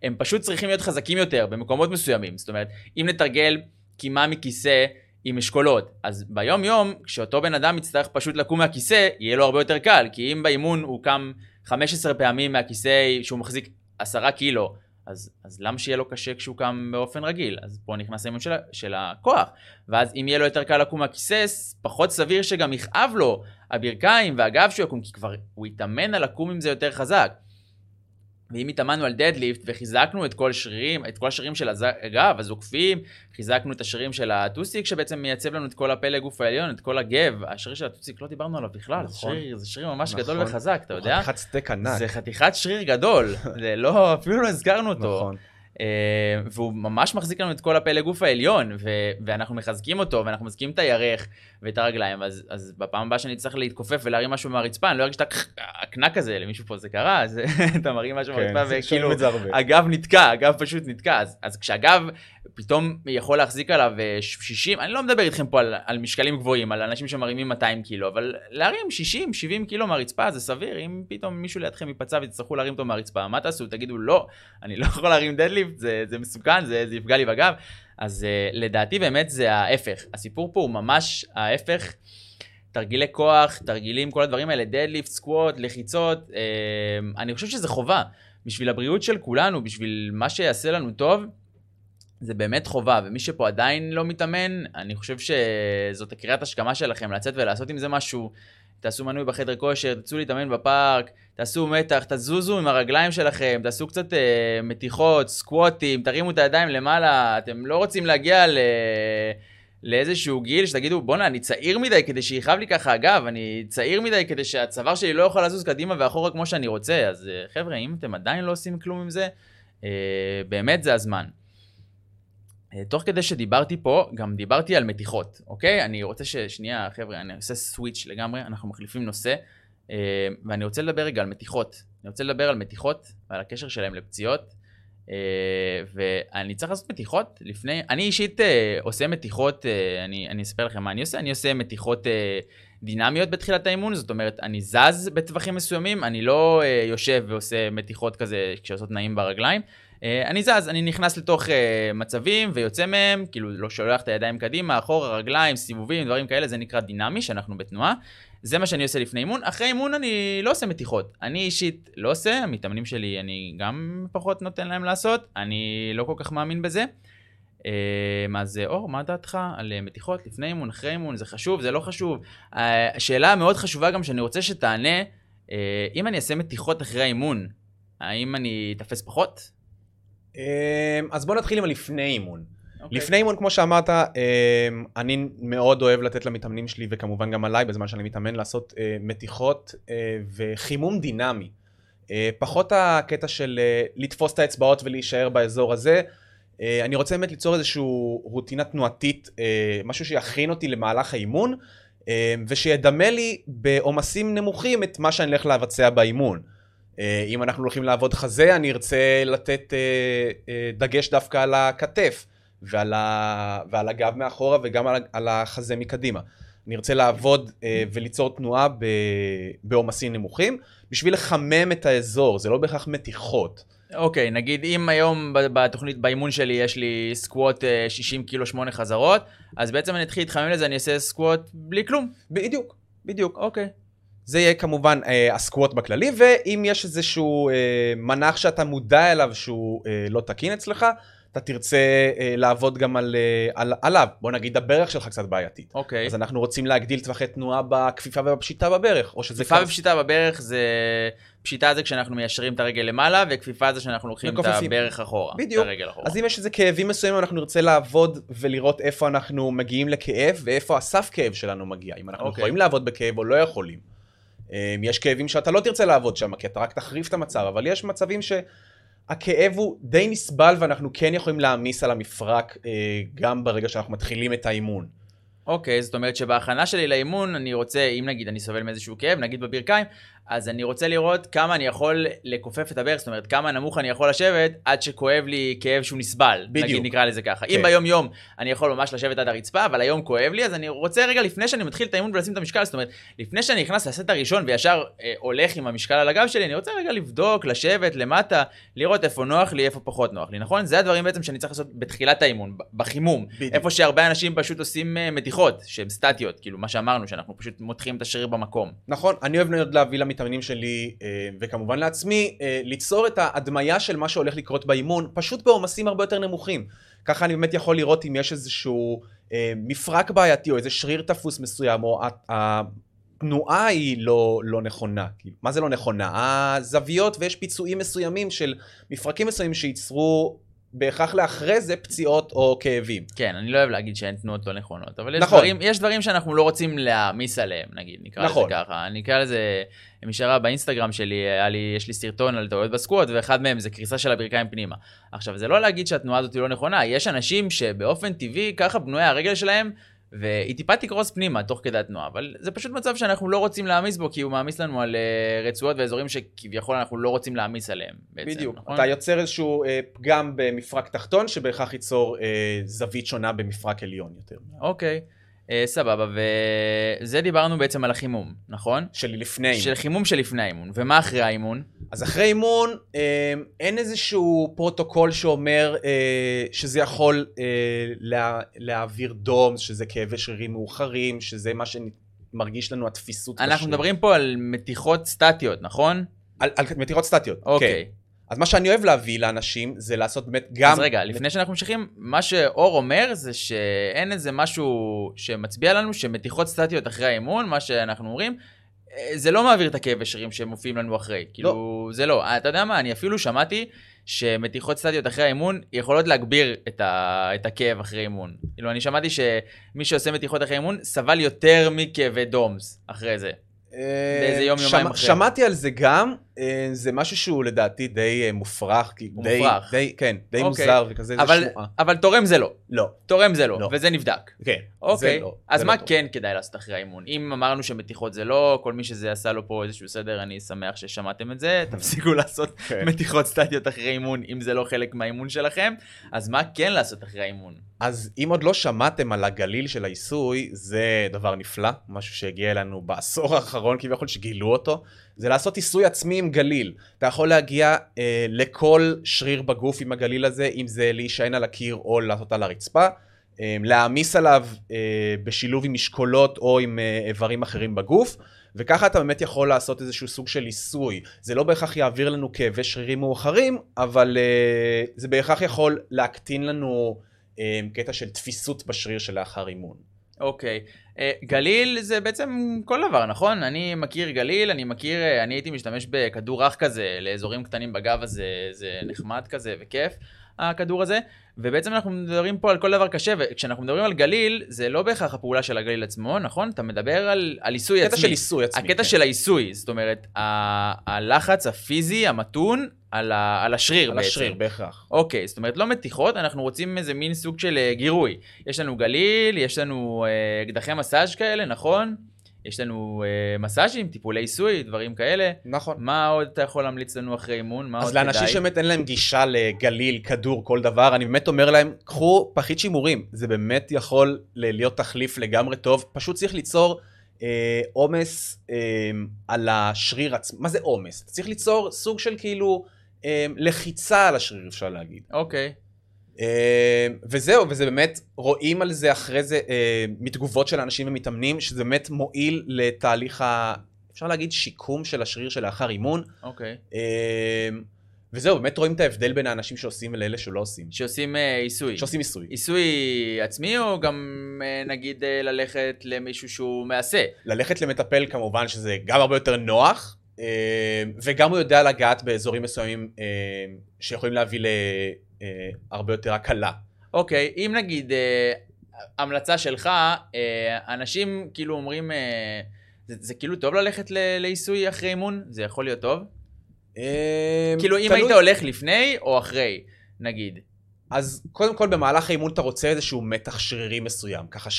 הם פשוט צריכים להיות חזקים יותר במקומות מסוימים. זאת אומרת, אם נתרגל קימה מכיסא, עם אשכולות. אז ביום יום, כשאותו בן אדם יצטרך פשוט לקום מהכיסא, יהיה לו הרבה יותר קל, כי אם באימון הוא קם 15 פעמים מהכיסא שהוא מחזיק 10 קילו, אז, אז למה שיהיה לו קשה כשהוא קם באופן רגיל? אז פה נכנס האימון של, של הכוח. ואז אם יהיה לו יותר קל לקום מהכיסא, פחות סביר שגם יכאב לו הברכיים והגב שהוא יקום, כי כבר הוא יתאמן על לקום עם זה יותר חזק. ואם התאמנו על דדליפט וחיזקנו את כל השרירים, את כל השרירים של הגב, הזוקפים, חיזקנו את השרירים של הטוסיק שבעצם מייצב לנו את כל הפלג גוף העליון, את כל הגב, השריר של הטוסיק לא דיברנו עליו בכלל, נכון, זה, שריר, זה שריר ממש נכון, גדול וחזק, אתה יודע? חתיכת סטייק ענק. זה חתיכת שריר גדול, זה לא, אפילו לא הזכרנו אותו. נכון. אה, והוא ממש מחזיק לנו את כל הפלא גוף העליון, ו- ואנחנו מחזקים אותו, ואנחנו מחזקים את הירך ואת הרגליים, אז, אז בפעם הבאה שאני צריך להתכופף ולהרים משהו מהרצפה, אני לא ארגיש את הקנק הזה, למישהו פה זה קרה, אז (laughs) אתה מרים משהו כן, מהרצפה, וכאילו. הגב נתקע, הגב פשוט נתקע, אז, אז כשהגב פתאום יכול להחזיק עליו אה, 60, אני לא מדבר איתכם פה על, על משקלים גבוהים, על אנשים שמרימים 200 קילו, אבל להרים 60, 70 קילו מהרצפה זה סביר, אם פתאום מישהו לידכם ייפצע ותצטרכו להרים אותו מהרצפה, מה תעשו? תגידו לא, אני לא יכול להרים דדליפט, זה, זה מסוכן, זה, זה יפגע לי בגב. אז אה, לדעתי באמת זה ההפך, הסיפור פה הוא ממש ההפך. תרגילי כוח, תרגילים, כל הדברים האלה, דדליפט, סקווט, לחיצות, אה, אני חושב שזה חובה. בשביל הבריאות של כולנו, בשביל מה שיעשה לנו טוב, זה באמת חובה, ומי שפה עדיין לא מתאמן, אני חושב שזאת הקריאת השכמה שלכם, לצאת ולעשות עם זה משהו. תעשו מנוי בחדר כושר, תצאו להתאמן בפארק, תעשו מתח, תזוזו עם הרגליים שלכם, תעשו קצת אה, מתיחות, סקווטים, תרימו את הידיים למעלה, אתם לא רוצים להגיע ל... לאיזשהו גיל שתגידו, בואנה, אני צעיר מדי כדי שיכאב לי ככה הגב, אני צעיר מדי כדי שהצוואר שלי לא יוכל לזוז קדימה ואחורה כמו שאני רוצה. אז אה, חבר'ה, אם אתם עדיין לא עושים כלום עם זה, אה, באמת זה הזמן. אה, תוך כדי שדיברתי פה, גם דיברתי על מתיחות, אוקיי? אני רוצה ש... שנייה, חבר'ה, אני עושה סוויץ' לגמרי, אנחנו מחליפים נושא, אה, ואני רוצה לדבר רגע על מתיחות. אני רוצה לדבר על מתיחות ועל הקשר שלהם לפציעות, אה, ואני צריך לעשות מתיחות לפני... אני אישית עושה מתיחות, אני, אני אספר לכם מה אני עושה, אני עושה מתיחות דינמיות בתחילת האימון, זאת אומרת, אני זז בטווחים מסוימים, אני לא יושב ועושה מתיחות כזה כשעושות נעים ברגליים. אה, אני זז, אני נכנס לתוך אה, מצבים ויוצא מהם, כאילו לא שולח את הידיים קדימה, אחורה, רגליים, סיבובים, דברים כאלה, זה נקרא דינמי, שאנחנו בתנועה. זה מה שאני עושה לפני אימון. אחרי אימון אני לא עושה מתיחות. אני אישית לא עושה, המתאמנים שלי אני גם פחות נותן להם לעשות, אני לא כל כך מאמין בזה. אה, אז אה, אור, מה דעתך על מתיחות לפני אימון, אחרי אימון, זה חשוב, זה לא חשוב? השאלה המאוד חשובה גם שאני רוצה שתענה, אם אני אעשה מתיחות אחרי האימון, האם אני אתפס פחות? אמ, אז בוא נתחיל עם הלפני אימון. אוקיי. לפני אימון, כמו שאמרת, אמ, אני מאוד אוהב לתת למתאמנים שלי, וכמובן גם עליי, בזמן שאני מתאמן, לעשות אה, מתיחות אה, וחימום דינמי. אה, פחות הקטע של לתפוס את האצבעות ולהישאר באזור הזה. אני רוצה באמת ליצור איזושהי רוטינה תנועתית, משהו שיכין אותי למהלך האימון, ושידמה לי בעומסים נמוכים את מה שאני הולך לבצע באימון. אה, אם אנחנו הולכים לעבוד חזה, אני ארצה לתת אה, אה, דגש דווקא על הכתף ועל, ה... ועל הגב מאחורה וגם על, החזה מקדימה. אני ארצה לעבוד וליצור תנועה. בעומסים נמוכים בשביל לחמם את האזור, זה לא בהכרח מתיחות. אוקיי, נגיד אם היום בתוכנית, באימון שלי יש לי סקווט אה, 60 קילו 8 חזרות, אז בעצם אני אתחיל להתחמם לזה, אני אעשה סקווט בלי כלום. בדיוק, בדיוק. אוקיי. זה יהיה כמובן אה, הסקווט בכללי, ואם יש איזשהו אה, מנח שאתה מודע אליו שהוא אה, לא תקין אצלך, אתה תרצה אה, לעבוד גם על, אה, על, עליו. בוא נגיד הברך שלך קצת בעייתית. אוקיי. אז אנחנו רוצים להגדיל טווחי תנועה בכפיפה ובפשיטה בברך, או שזה... כפיפה ופשיטה בברך זה... פשיטה זה כשאנחנו מיישרים את הרגל למעלה, וכפיפה זה שאנחנו לוקחים את מכופפים. הברך אחורה. בדיוק. את הרגל אחורה. אז אם יש איזה כאבים מסוימים, אנחנו נרצה לעבוד ולראות איפה אנחנו מגיעים לכאב ואיפה הסף כאב שלנו מגיע. אם אנחנו אוקיי. יכולים לעבוד בכאב או לא יכולים. אה, יש כאבים שאתה לא תרצה לעבוד שם, כי אתה רק תחריף את המצב, אבל יש מצבים שהכאב הוא די נסבל ואנחנו כן יכולים להעמיס על המפרק אה, גם ברגע שאנחנו מתחילים את האימון. אוקיי, זאת אומרת שבהכנה שלי לאימון, אני רוצה, אם נגיד אני סובל מאיזשהו כאב, נגיד בברכיים, אז אני רוצה לראות כמה אני יכול לכופף את הברך, זאת אומרת, כמה נמוך אני יכול לשבת עד שכואב לי כאב שהוא נסבל. בדיוק. נגיד נקרא לזה ככה. כן. אם ביום יום אני יכול ממש לשבת עד הרצפה, אבל היום כואב לי, אז אני רוצה רגע לפני שאני מתחיל את האימון ולשים את המשקל, זאת אומרת, לפני שאני נכנס לסט הראשון וישר אה, הולך עם המשקל על הגב שלי, אני רוצה רגע לבדוק, לשבת למטה, לראות איפה נוח לי, איפה פחות נוח לי, נכון? זה הדברים בעצם שאני צריך לעשות בתחילת האימון, בחימום. בדיוק. איפה שהרבה אנשים פשוט עושים אה, מתיחות, שהן סטטיות, כאילו מה שאמרנו, שאנחנו פשוט מותחים את השריר במקום. נכון, אני אוהב מאוד להביא למתאמנים שלי, אה, וכמובן לעצמי, אה, ליצור את ההדמיה של מה שהולך לקרות באימון, פשוט בעומסים הרבה יותר נמוכים. ככה אני באמת יכול לראות אם יש איזשהו אה, מפרק בעייתי, או איזה שריר תפוס מסוים, או התנועה היא לא, לא נכונה. כי- מה זה לא נכונה? הזוויות ויש פיצויים מסוימים של מפרקים מסוימים שייצרו בהכרח לאחרי זה פציעות או כאבים. כן, אני לא אוהב להגיד שאין תנועות לא נכונות, אבל יש, נכון. דברים, יש דברים שאנחנו לא רוצים להעמיס עליהם, נגיד, נקרא נכון. לזה ככה. אני אקרא לזה, שראה באינסטגרם שלי, לי, יש לי סרטון על טעויות בסקווט, ואחד מהם זה קריסה של הברכיים פנימה. עכשיו, זה לא להגיד שהתנועה הזאת היא לא נכונה, יש אנשים שבאופן טבעי, ככה בנויה הרגל שלהם, והיא טיפה תקרוס פנימה תוך כדי התנועה, אבל זה פשוט מצב שאנחנו לא רוצים להעמיס בו, כי הוא מעמיס לנו על אה, רצועות ואזורים שכביכול אנחנו לא רוצים להעמיס עליהם. בעצם, בדיוק. נכון? אתה יוצר איזשהו אה, פגם במפרק תחתון, שבהכרח ייצור אה, זווית שונה במפרק עליון יותר. אוקיי, אה, סבבה, וזה דיברנו בעצם על החימום, נכון? של לפני. של חימום שלפני האימון, ומה אחרי האימון? אז אחרי אימון, אה, אין איזשהו פרוטוקול שאומר אה, שזה יכול אה, לה, להעביר DOMS, שזה כאבי שרירים מאוחרים, שזה מה שמרגיש לנו התפיסות. אנחנו בשריר. מדברים פה על מתיחות סטטיות, נכון? על, על מתיחות סטטיות. אוקיי. כן. אז מה שאני אוהב להביא לאנשים זה לעשות באמת גם... אז רגע, לפני שאנחנו ממשיכים, מה שאור אומר זה שאין איזה משהו שמצביע לנו שמתיחות סטטיות אחרי האימון, מה שאנחנו אומרים, אה, זה לא מעביר את הכאבי שרירים שמופיעים לנו אחרי. כאילו, זה לא. אתה יודע מה, אני אפילו שמעתי שמתיחות סטטיות אחרי האימון יכולות להגביר את, ה... את הכאב אחרי אימון. כאילו, אני שמעתי שמי שעושה מתיחות אחרי אימון סבל יותר מכאבי דומס אחרי זה. באיזה יום, יומיים אחרי. שמעתי על זה גם, אה, זה משהו שהוא לדעתי די אה, מופרך. כי הוא די, מופרך. די, כן, די אוקיי. מוזר וכזה, זה אבל, שמועה. אבל תורם זה לא. לא, תורם זה לא, לא. וזה נבדק. כן. אוקיי, זה לא, אז זה מה לא. כן כדאי לעשות אחרי האימון? אם אמרנו שמתיחות זה לא, כל מי שזה עשה לו פה איזשהו סדר, אני שמח ששמעתם את זה, (laughs) תפסיקו לעשות כן. מתיחות סטטיות אחרי אימון, אם זה לא חלק מהאימון שלכם, אז מה כן לעשות אחרי האימון? אז אם עוד לא שמעתם על הגליל של העיסוי, זה דבר נפלא, משהו שהגיע אלינו בעשור האחרון כביכול, שגילו אותו, זה לעשות עיסוי עצמי עם גליל. אתה יכול להגיע אה, לכל שריר בגוף עם הגליל הזה, אם זה להישען על הקיר או לעשות על הרצפה, אה, להעמיס עליו אה, בשילוב עם משקולות או עם אה, איברים אחרים בגוף. וככה אתה באמת יכול לעשות איזשהו סוג של עיסוי. זה לא בהכרח יעביר לנו כאבי שרירים מאוחרים, אבל אה, זה בהכרח יכול להקטין לנו אה, קטע של תפיסות בשריר שלאחר אימון. אוקיי, אה, גליל זה בעצם כל דבר, נכון? אני מכיר גליל, אני מכיר, אה, אני הייתי משתמש בכדור רך כזה לאזורים קטנים בגב הזה, זה נחמד כזה וכיף, הכדור הזה, ובעצם אנחנו מדברים פה על כל דבר קשה, וכשאנחנו מדברים על גליל, זה לא בהכרח הפעולה של הגליל עצמו, נכון? אתה מדבר על, על עיסוי עצמי. של עיסוי עצמי. הקטע כן. של העיסוי, זאת אומרת, ה- הלחץ הפיזי, המתון, על, ה- על השריר על בעצם. השריר, בהכרח. אוקיי, זאת אומרת לא מתיחות, אנחנו רוצים איזה מין סוג של אה, גירוי. יש לנו גליל, יש לנו אה, אקדחי מסאז' כאלה, נכון? יש לנו אה, מסאז'ים, טיפולי עיסוי, דברים כאלה. נכון. מה עוד אתה יכול להמליץ לנו אחרי אימון? מה אז עוד לאנשים כדאי? שבאמת אין להם גישה לגליל, כדור, כל דבר, אני באמת אומר להם, קחו פחית שימורים. זה באמת יכול להיות תחליף לגמרי טוב. פשוט צריך ליצור אה, עומס אה, על השריר עצמו. מה זה עומס? צריך ליצור סוג של כאילו אה, לחיצה על השריר, אפשר להגיד. אוקיי, אה, וזהו, וזה באמת, רואים על זה אחרי זה אה, מתגובות של אנשים ומתאמנים, שזה באמת מועיל לתהליך ה... אפשר להגיד שיקום של השריר שלאחר אימון. אוקיי. אה, וזהו, באמת רואים את ההבדל בין האנשים שעושים ולאלה שלא עושים. שעושים אה, עיסוי. שעושים עיסוי. עיסוי עצמי או גם אה, נגיד אה, ללכת למישהו שהוא מעשה? ללכת למטפל כמובן שזה גם הרבה יותר נוח, וגם הוא יודע לגעת באזורים מסוימים אה, שיכולים להביא להרבה יותר הקלה. אוקיי, אם נגיד אה, המלצה שלך, אה, אנשים כאילו אומרים, אה, זה, זה כאילו טוב ללכת לעיסוי אחרי אימון? זה יכול להיות טוב? אה, כאילו אם היית הולך לפני או אחרי, נגיד. אז קודם כל במהלך האימון אתה רוצה איזשהו מתח שרירי מסוים, ככה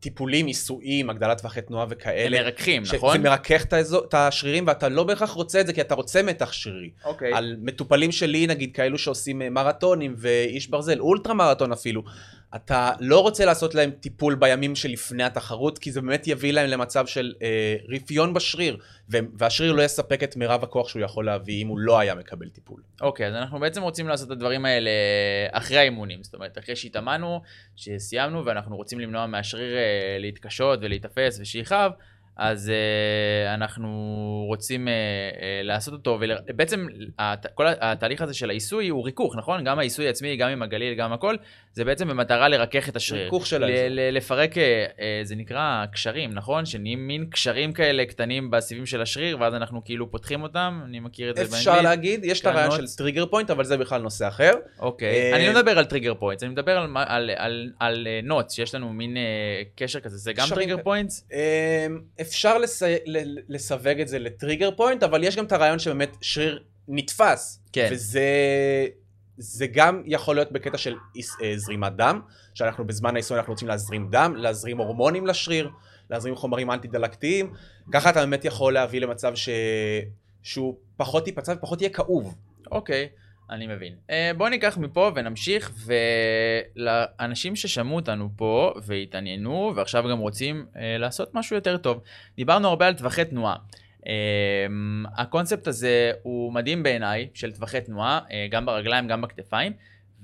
שטיפולים, עיסויים, הגדלת טווחי תנועה הם וכאלה, מרככים, ש- נכון? זה מרכך את, האזור, את השרירים ואתה לא בהכרח רוצה את זה כי אתה רוצה מתח שרירי. אוקיי. על מטופלים שלי נגיד כאלו שעושים אה, מרתונים ואיש ברזל, אולטרה מרתון אפילו, אתה לא רוצה לעשות להם טיפול בימים שלפני התחרות כי זה באמת יביא להם למצב של אה, רפיון בשריר והשריר לא יספק את מירב הכוח שהוא יכול להביא אם הוא לא היה מקבל טיפול. אוקיי, אז אנחנו בעצם רוצים לעשות את הדברים האלה אחרי האימונים, זאת אומרת, אחרי שהתאמנו, שסיימנו ואנחנו רוצים למנוע מהשריר אה, להתקשות ולהיתפס ושיכאב, אז uh, אנחנו רוצים uh, uh, לעשות אותו, ובעצם הת, כל התהליך הזה של העיסוי הוא ריכוך, נכון? גם העיסוי עצמי, גם עם הגליל, גם הכל, זה בעצם במטרה לרכך את השריר. ריכוך של האזור. לפרק, אה, אה, זה נקרא קשרים, נכון? שנהיים מין קשרים כאלה קטנים בסיבים של השריר, ואז אנחנו כאילו פותחים אותם, אני מכיר את זה באנגלית. אפשר להגיד, יש את הרעיון של trigger point, אבל זה בכלל נושא אחר. אוקיי, אני לא מדבר על trigger point, אני מדבר על, על, על, על knots, שיש לנו מין אה, קשר כזה, זה גם טריגר פוינט? אפשר לס... לסווג את זה ל trigger point, אבל יש גם את הרעיון שבאמת שריר נתפס. כן. וזה זה גם יכול להיות בקטע של אה, זרימת דם, שאנחנו בזמן העיסוי אנחנו רוצים להזרים דם, להזרים הורמונים לשריר, להזרים חומרים אנטי-דלקתיים, ככה אתה באמת יכול להביא למצב ש... שהוא פחות ייפצע ופחות יהיה כאוב. אוקיי. Okay. אני מבין. Uh, בואו ניקח מפה ונמשיך, ולאנשים ששמעו אותנו פה והתעניינו, ועכשיו גם רוצים uh, לעשות משהו יותר טוב, דיברנו הרבה על טווחי תנועה. Uh, הקונספט הזה הוא מדהים בעיניי, של טווחי תנועה, גם ברגליים, גם בכתפיים.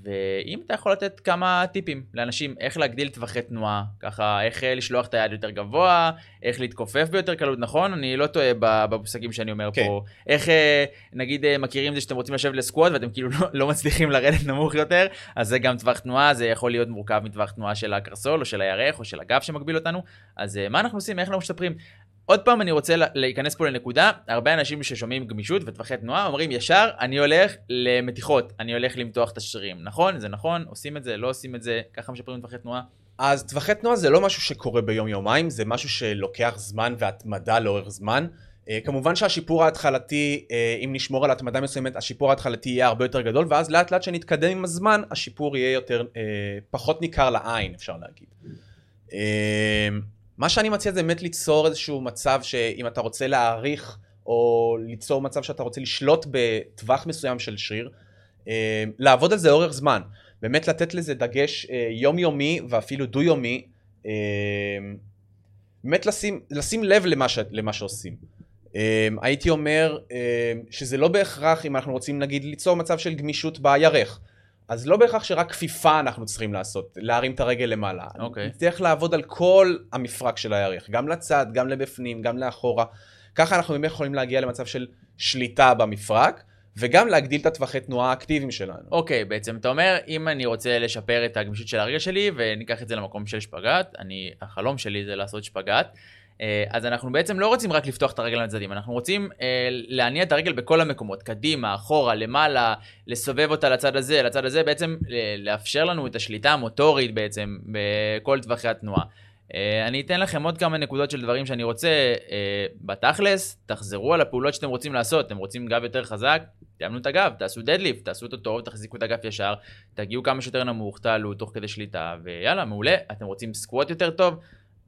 ואם אתה יכול לתת כמה טיפים לאנשים איך להגדיל טווחי תנועה, ככה איך אה, לשלוח את היד יותר גבוה, איך להתכופף ביותר קלות, נכון? אני לא טועה במושגים שאני אומר כן. פה. איך אה, נגיד אה, מכירים את זה שאתם רוצים לשבת לסקוואט ואתם כאילו לא, לא מצליחים לרדת נמוך יותר, אז זה גם טווח תנועה, זה יכול להיות מורכב מטווח תנועה של הקרסול או של הירך או של הגב שמגביל אותנו. אז מה אנחנו עושים? איך אנחנו משתפרים? עוד פעם אני רוצה להיכנס פה לנקודה, הרבה אנשים ששומעים גמישות וטווחי תנועה אומרים ישר, אני הולך למתיחות, אני הולך למתוח את השרירים. נכון? זה נכון? עושים את זה? לא עושים את זה? ככה משפרים טווחי תנועה? אז טווחי תנועה זה לא משהו שקורה ביום-יומיים, זה משהו שלוקח זמן והתמדה לאורך זמן. Uh, כמובן שהשיפור ההתחלתי, uh, אם נשמור על התמדה מסוימת, השיפור ההתחלתי יהיה הרבה יותר גדול, ואז לאט לאט שנתקדם עם הזמן, השיפור יהיה יותר, uh, פחות ניכר לעין, אפשר להגיד. מה שאני מציע זה באמת ליצור איזשהו מצב שאם אתה רוצה להעריך או ליצור מצב שאתה רוצה לשלוט בטווח מסוים של שריר, אה, לעבוד על זה אורך זמן. באמת לתת לזה דגש אה, יומיומי ואפילו דו-יומי. אה, באמת לשים, לשים לב למה, ש, למה שעושים. הייתי אומר שזה לא בהכרח אם אנחנו רוצים נגיד ליצור מצב של גמישות בירך. אז לא בהכרח שרק כפיפה אנחנו צריכים לעשות, להרים את הרגל למעלה. אוקיי. Okay. נצטרך לעבוד על כל המפרק של הירך, גם לצד, גם לבפנים, גם לאחורה. ככה אנחנו באמת יכולים להגיע למצב של שליטה במפרק. וגם להגדיל את הטווחי תנועה האקטיביים שלנו. אוקיי, okay, בעצם אתה אומר, אם אני רוצה לשפר את הגמישות של הרגל שלי וניקח את זה למקום של שפגאט, אני, החלום שלי זה לעשות שפגאט, אז אנחנו בעצם לא רוצים רק לפתוח את הרגל לצדדים, אנחנו רוצים אה, להניע את הרגל בכל המקומות, קדימה, אחורה, למעלה, לסובב אותה לצד הזה, לצד הזה, בעצם אה, לאפשר לנו את השליטה המוטורית בעצם בכל טווחי התנועה. אה, אני אתן לכם עוד כמה נקודות של דברים שאני רוצה. אה, בתכלס, תחזרו על הפעולות שאתם רוצים לעשות. אתם רוצים גב יותר חזק, תאמנו את הגב, תעשו דדליפט, תעשו אותו טוב, תחזיקו את הגב ישר, תגיעו כמה שיותר נמוך, תעלו תוך כדי שליטה, ויאללה, מעולה. אתם רוצים סקווט יותר טוב?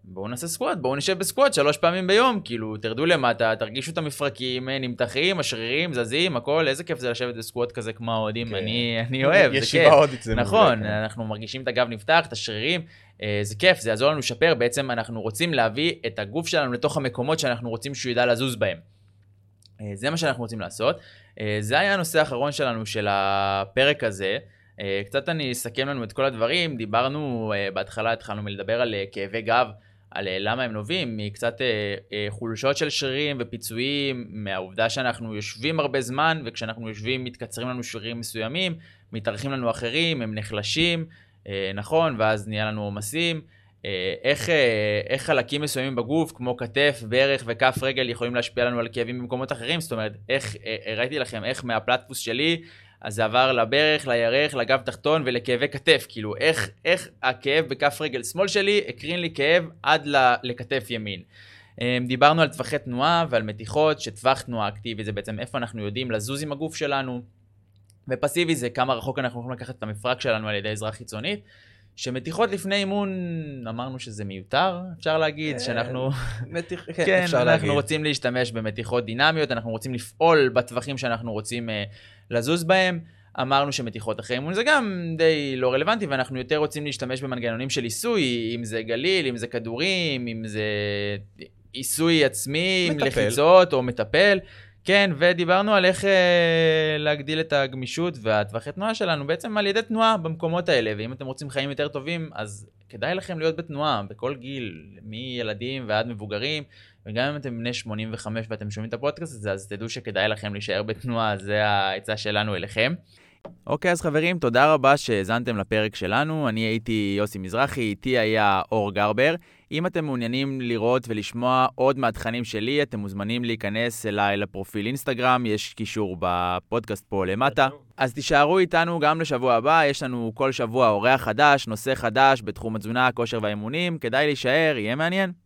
בואו נעשה סקוואט, בואו נשב בסקוואט שלוש פעמים ביום, כאילו, תרדו למטה, תרגישו את המפרקים, אה, נמתחים, השרירים, זזים, הכל, איזה כיף זה לשבת בסקוואט כזה כמו ההודים, כן. אני, אני אוהב, זה כיף. ישיבה הודית זה נכון, כן. אנחנו מרגישים את הגב נפתח, את השרירים, אה, זה כיף, זה יעזור לנו לשפר, בעצם אנחנו רוצים להביא את הגוף שלנו לתוך המקומות שאנחנו רוצים שהוא ידע לזוז בהם. אה, זה מה שאנחנו רוצים לעשות. זה היה הנושא האחרון שלנו של הפרק הזה. קצת אני אסכם לנו את כל הדברים, דיברנו, בהתחלה התחלנו מלדבר על כאבי גב. על אה, למה הם נובעים, מקצת אה, אה, חולשות של שרירים ופיצויים, מהעובדה שאנחנו יושבים הרבה זמן, וכשאנחנו יושבים מתקצרים לנו שרירים מסוימים, מתארחים לנו אחרים, הם נחלשים, אה, נכון, ואז נהיה לנו עומסים. אה, איך, אה, איך חלקים מסוימים בגוף, כמו כתף, ברך וכף רגל, יכולים להשפיע לנו על כאבים במקומות אחרים, זאת אומרת, איך, הראיתי לכם איך מהפלטפוס שלי, אז זה עבר לברך, לירך, לגב תחתון ולכאבי כתף. כאילו, איך, איך הכאב בכף רגל שמאל שלי הקרין לי כאב עד לכתף ימין. אמ, דיברנו על טווחי תנועה ועל מתיחות, שטווח תנועה אקטיבי זה בעצם איפה אנחנו יודעים לזוז עם הגוף שלנו, ופסיבי זה כמה רחוק אנחנו יכולים לקחת את המפרק שלנו על ידי עזרה חיצונית. שמתיחות לפני אימון, אמרנו שזה מיותר, אפשר להגיד, שאנחנו... מתיח... (laughs) כן, כן, אפשר אנחנו להגיד. רוצים להשתמש במתיחות דינמיות, אנחנו רוצים לפעול בטווחים שאנחנו רוצים uh, לזוז בהם. אמרנו שמתיחות אחרי אימון זה גם די לא רלוונטי, ואנחנו יותר רוצים להשתמש במנגנונים של עיסוי, אם זה גליל, אם זה כדורים, אם זה עיסוי עצמי, עם לחיצות או מטפל. כן, ודיברנו על איך אה, להגדיל את הגמישות והטווחי תנועה שלנו בעצם על ידי תנועה במקומות האלה, ואם אתם רוצים חיים יותר טובים, אז כדאי לכם להיות בתנועה, בכל גיל, מילדים ועד מבוגרים, וגם אם אתם בני 85 ואתם שומעים את הפודקאסט הזה, אז תדעו שכדאי לכם להישאר בתנועה, זה העצה שלנו אליכם. אוקיי, אז חברים, תודה רבה שהאזנתם לפרק שלנו. אני הייתי יוסי מזרחי, איתי היה אור גרבר. אם אתם מעוניינים לראות ולשמוע עוד מהתכנים שלי, אתם מוזמנים להיכנס אליי לפרופיל אינסטגרם, יש קישור בפודקאסט פה למטה. אז תישארו איתנו גם לשבוע הבא, יש לנו כל שבוע אורח חדש, נושא חדש בתחום התזונה, הכושר והאימונים, כדאי להישאר, יהיה מעניין.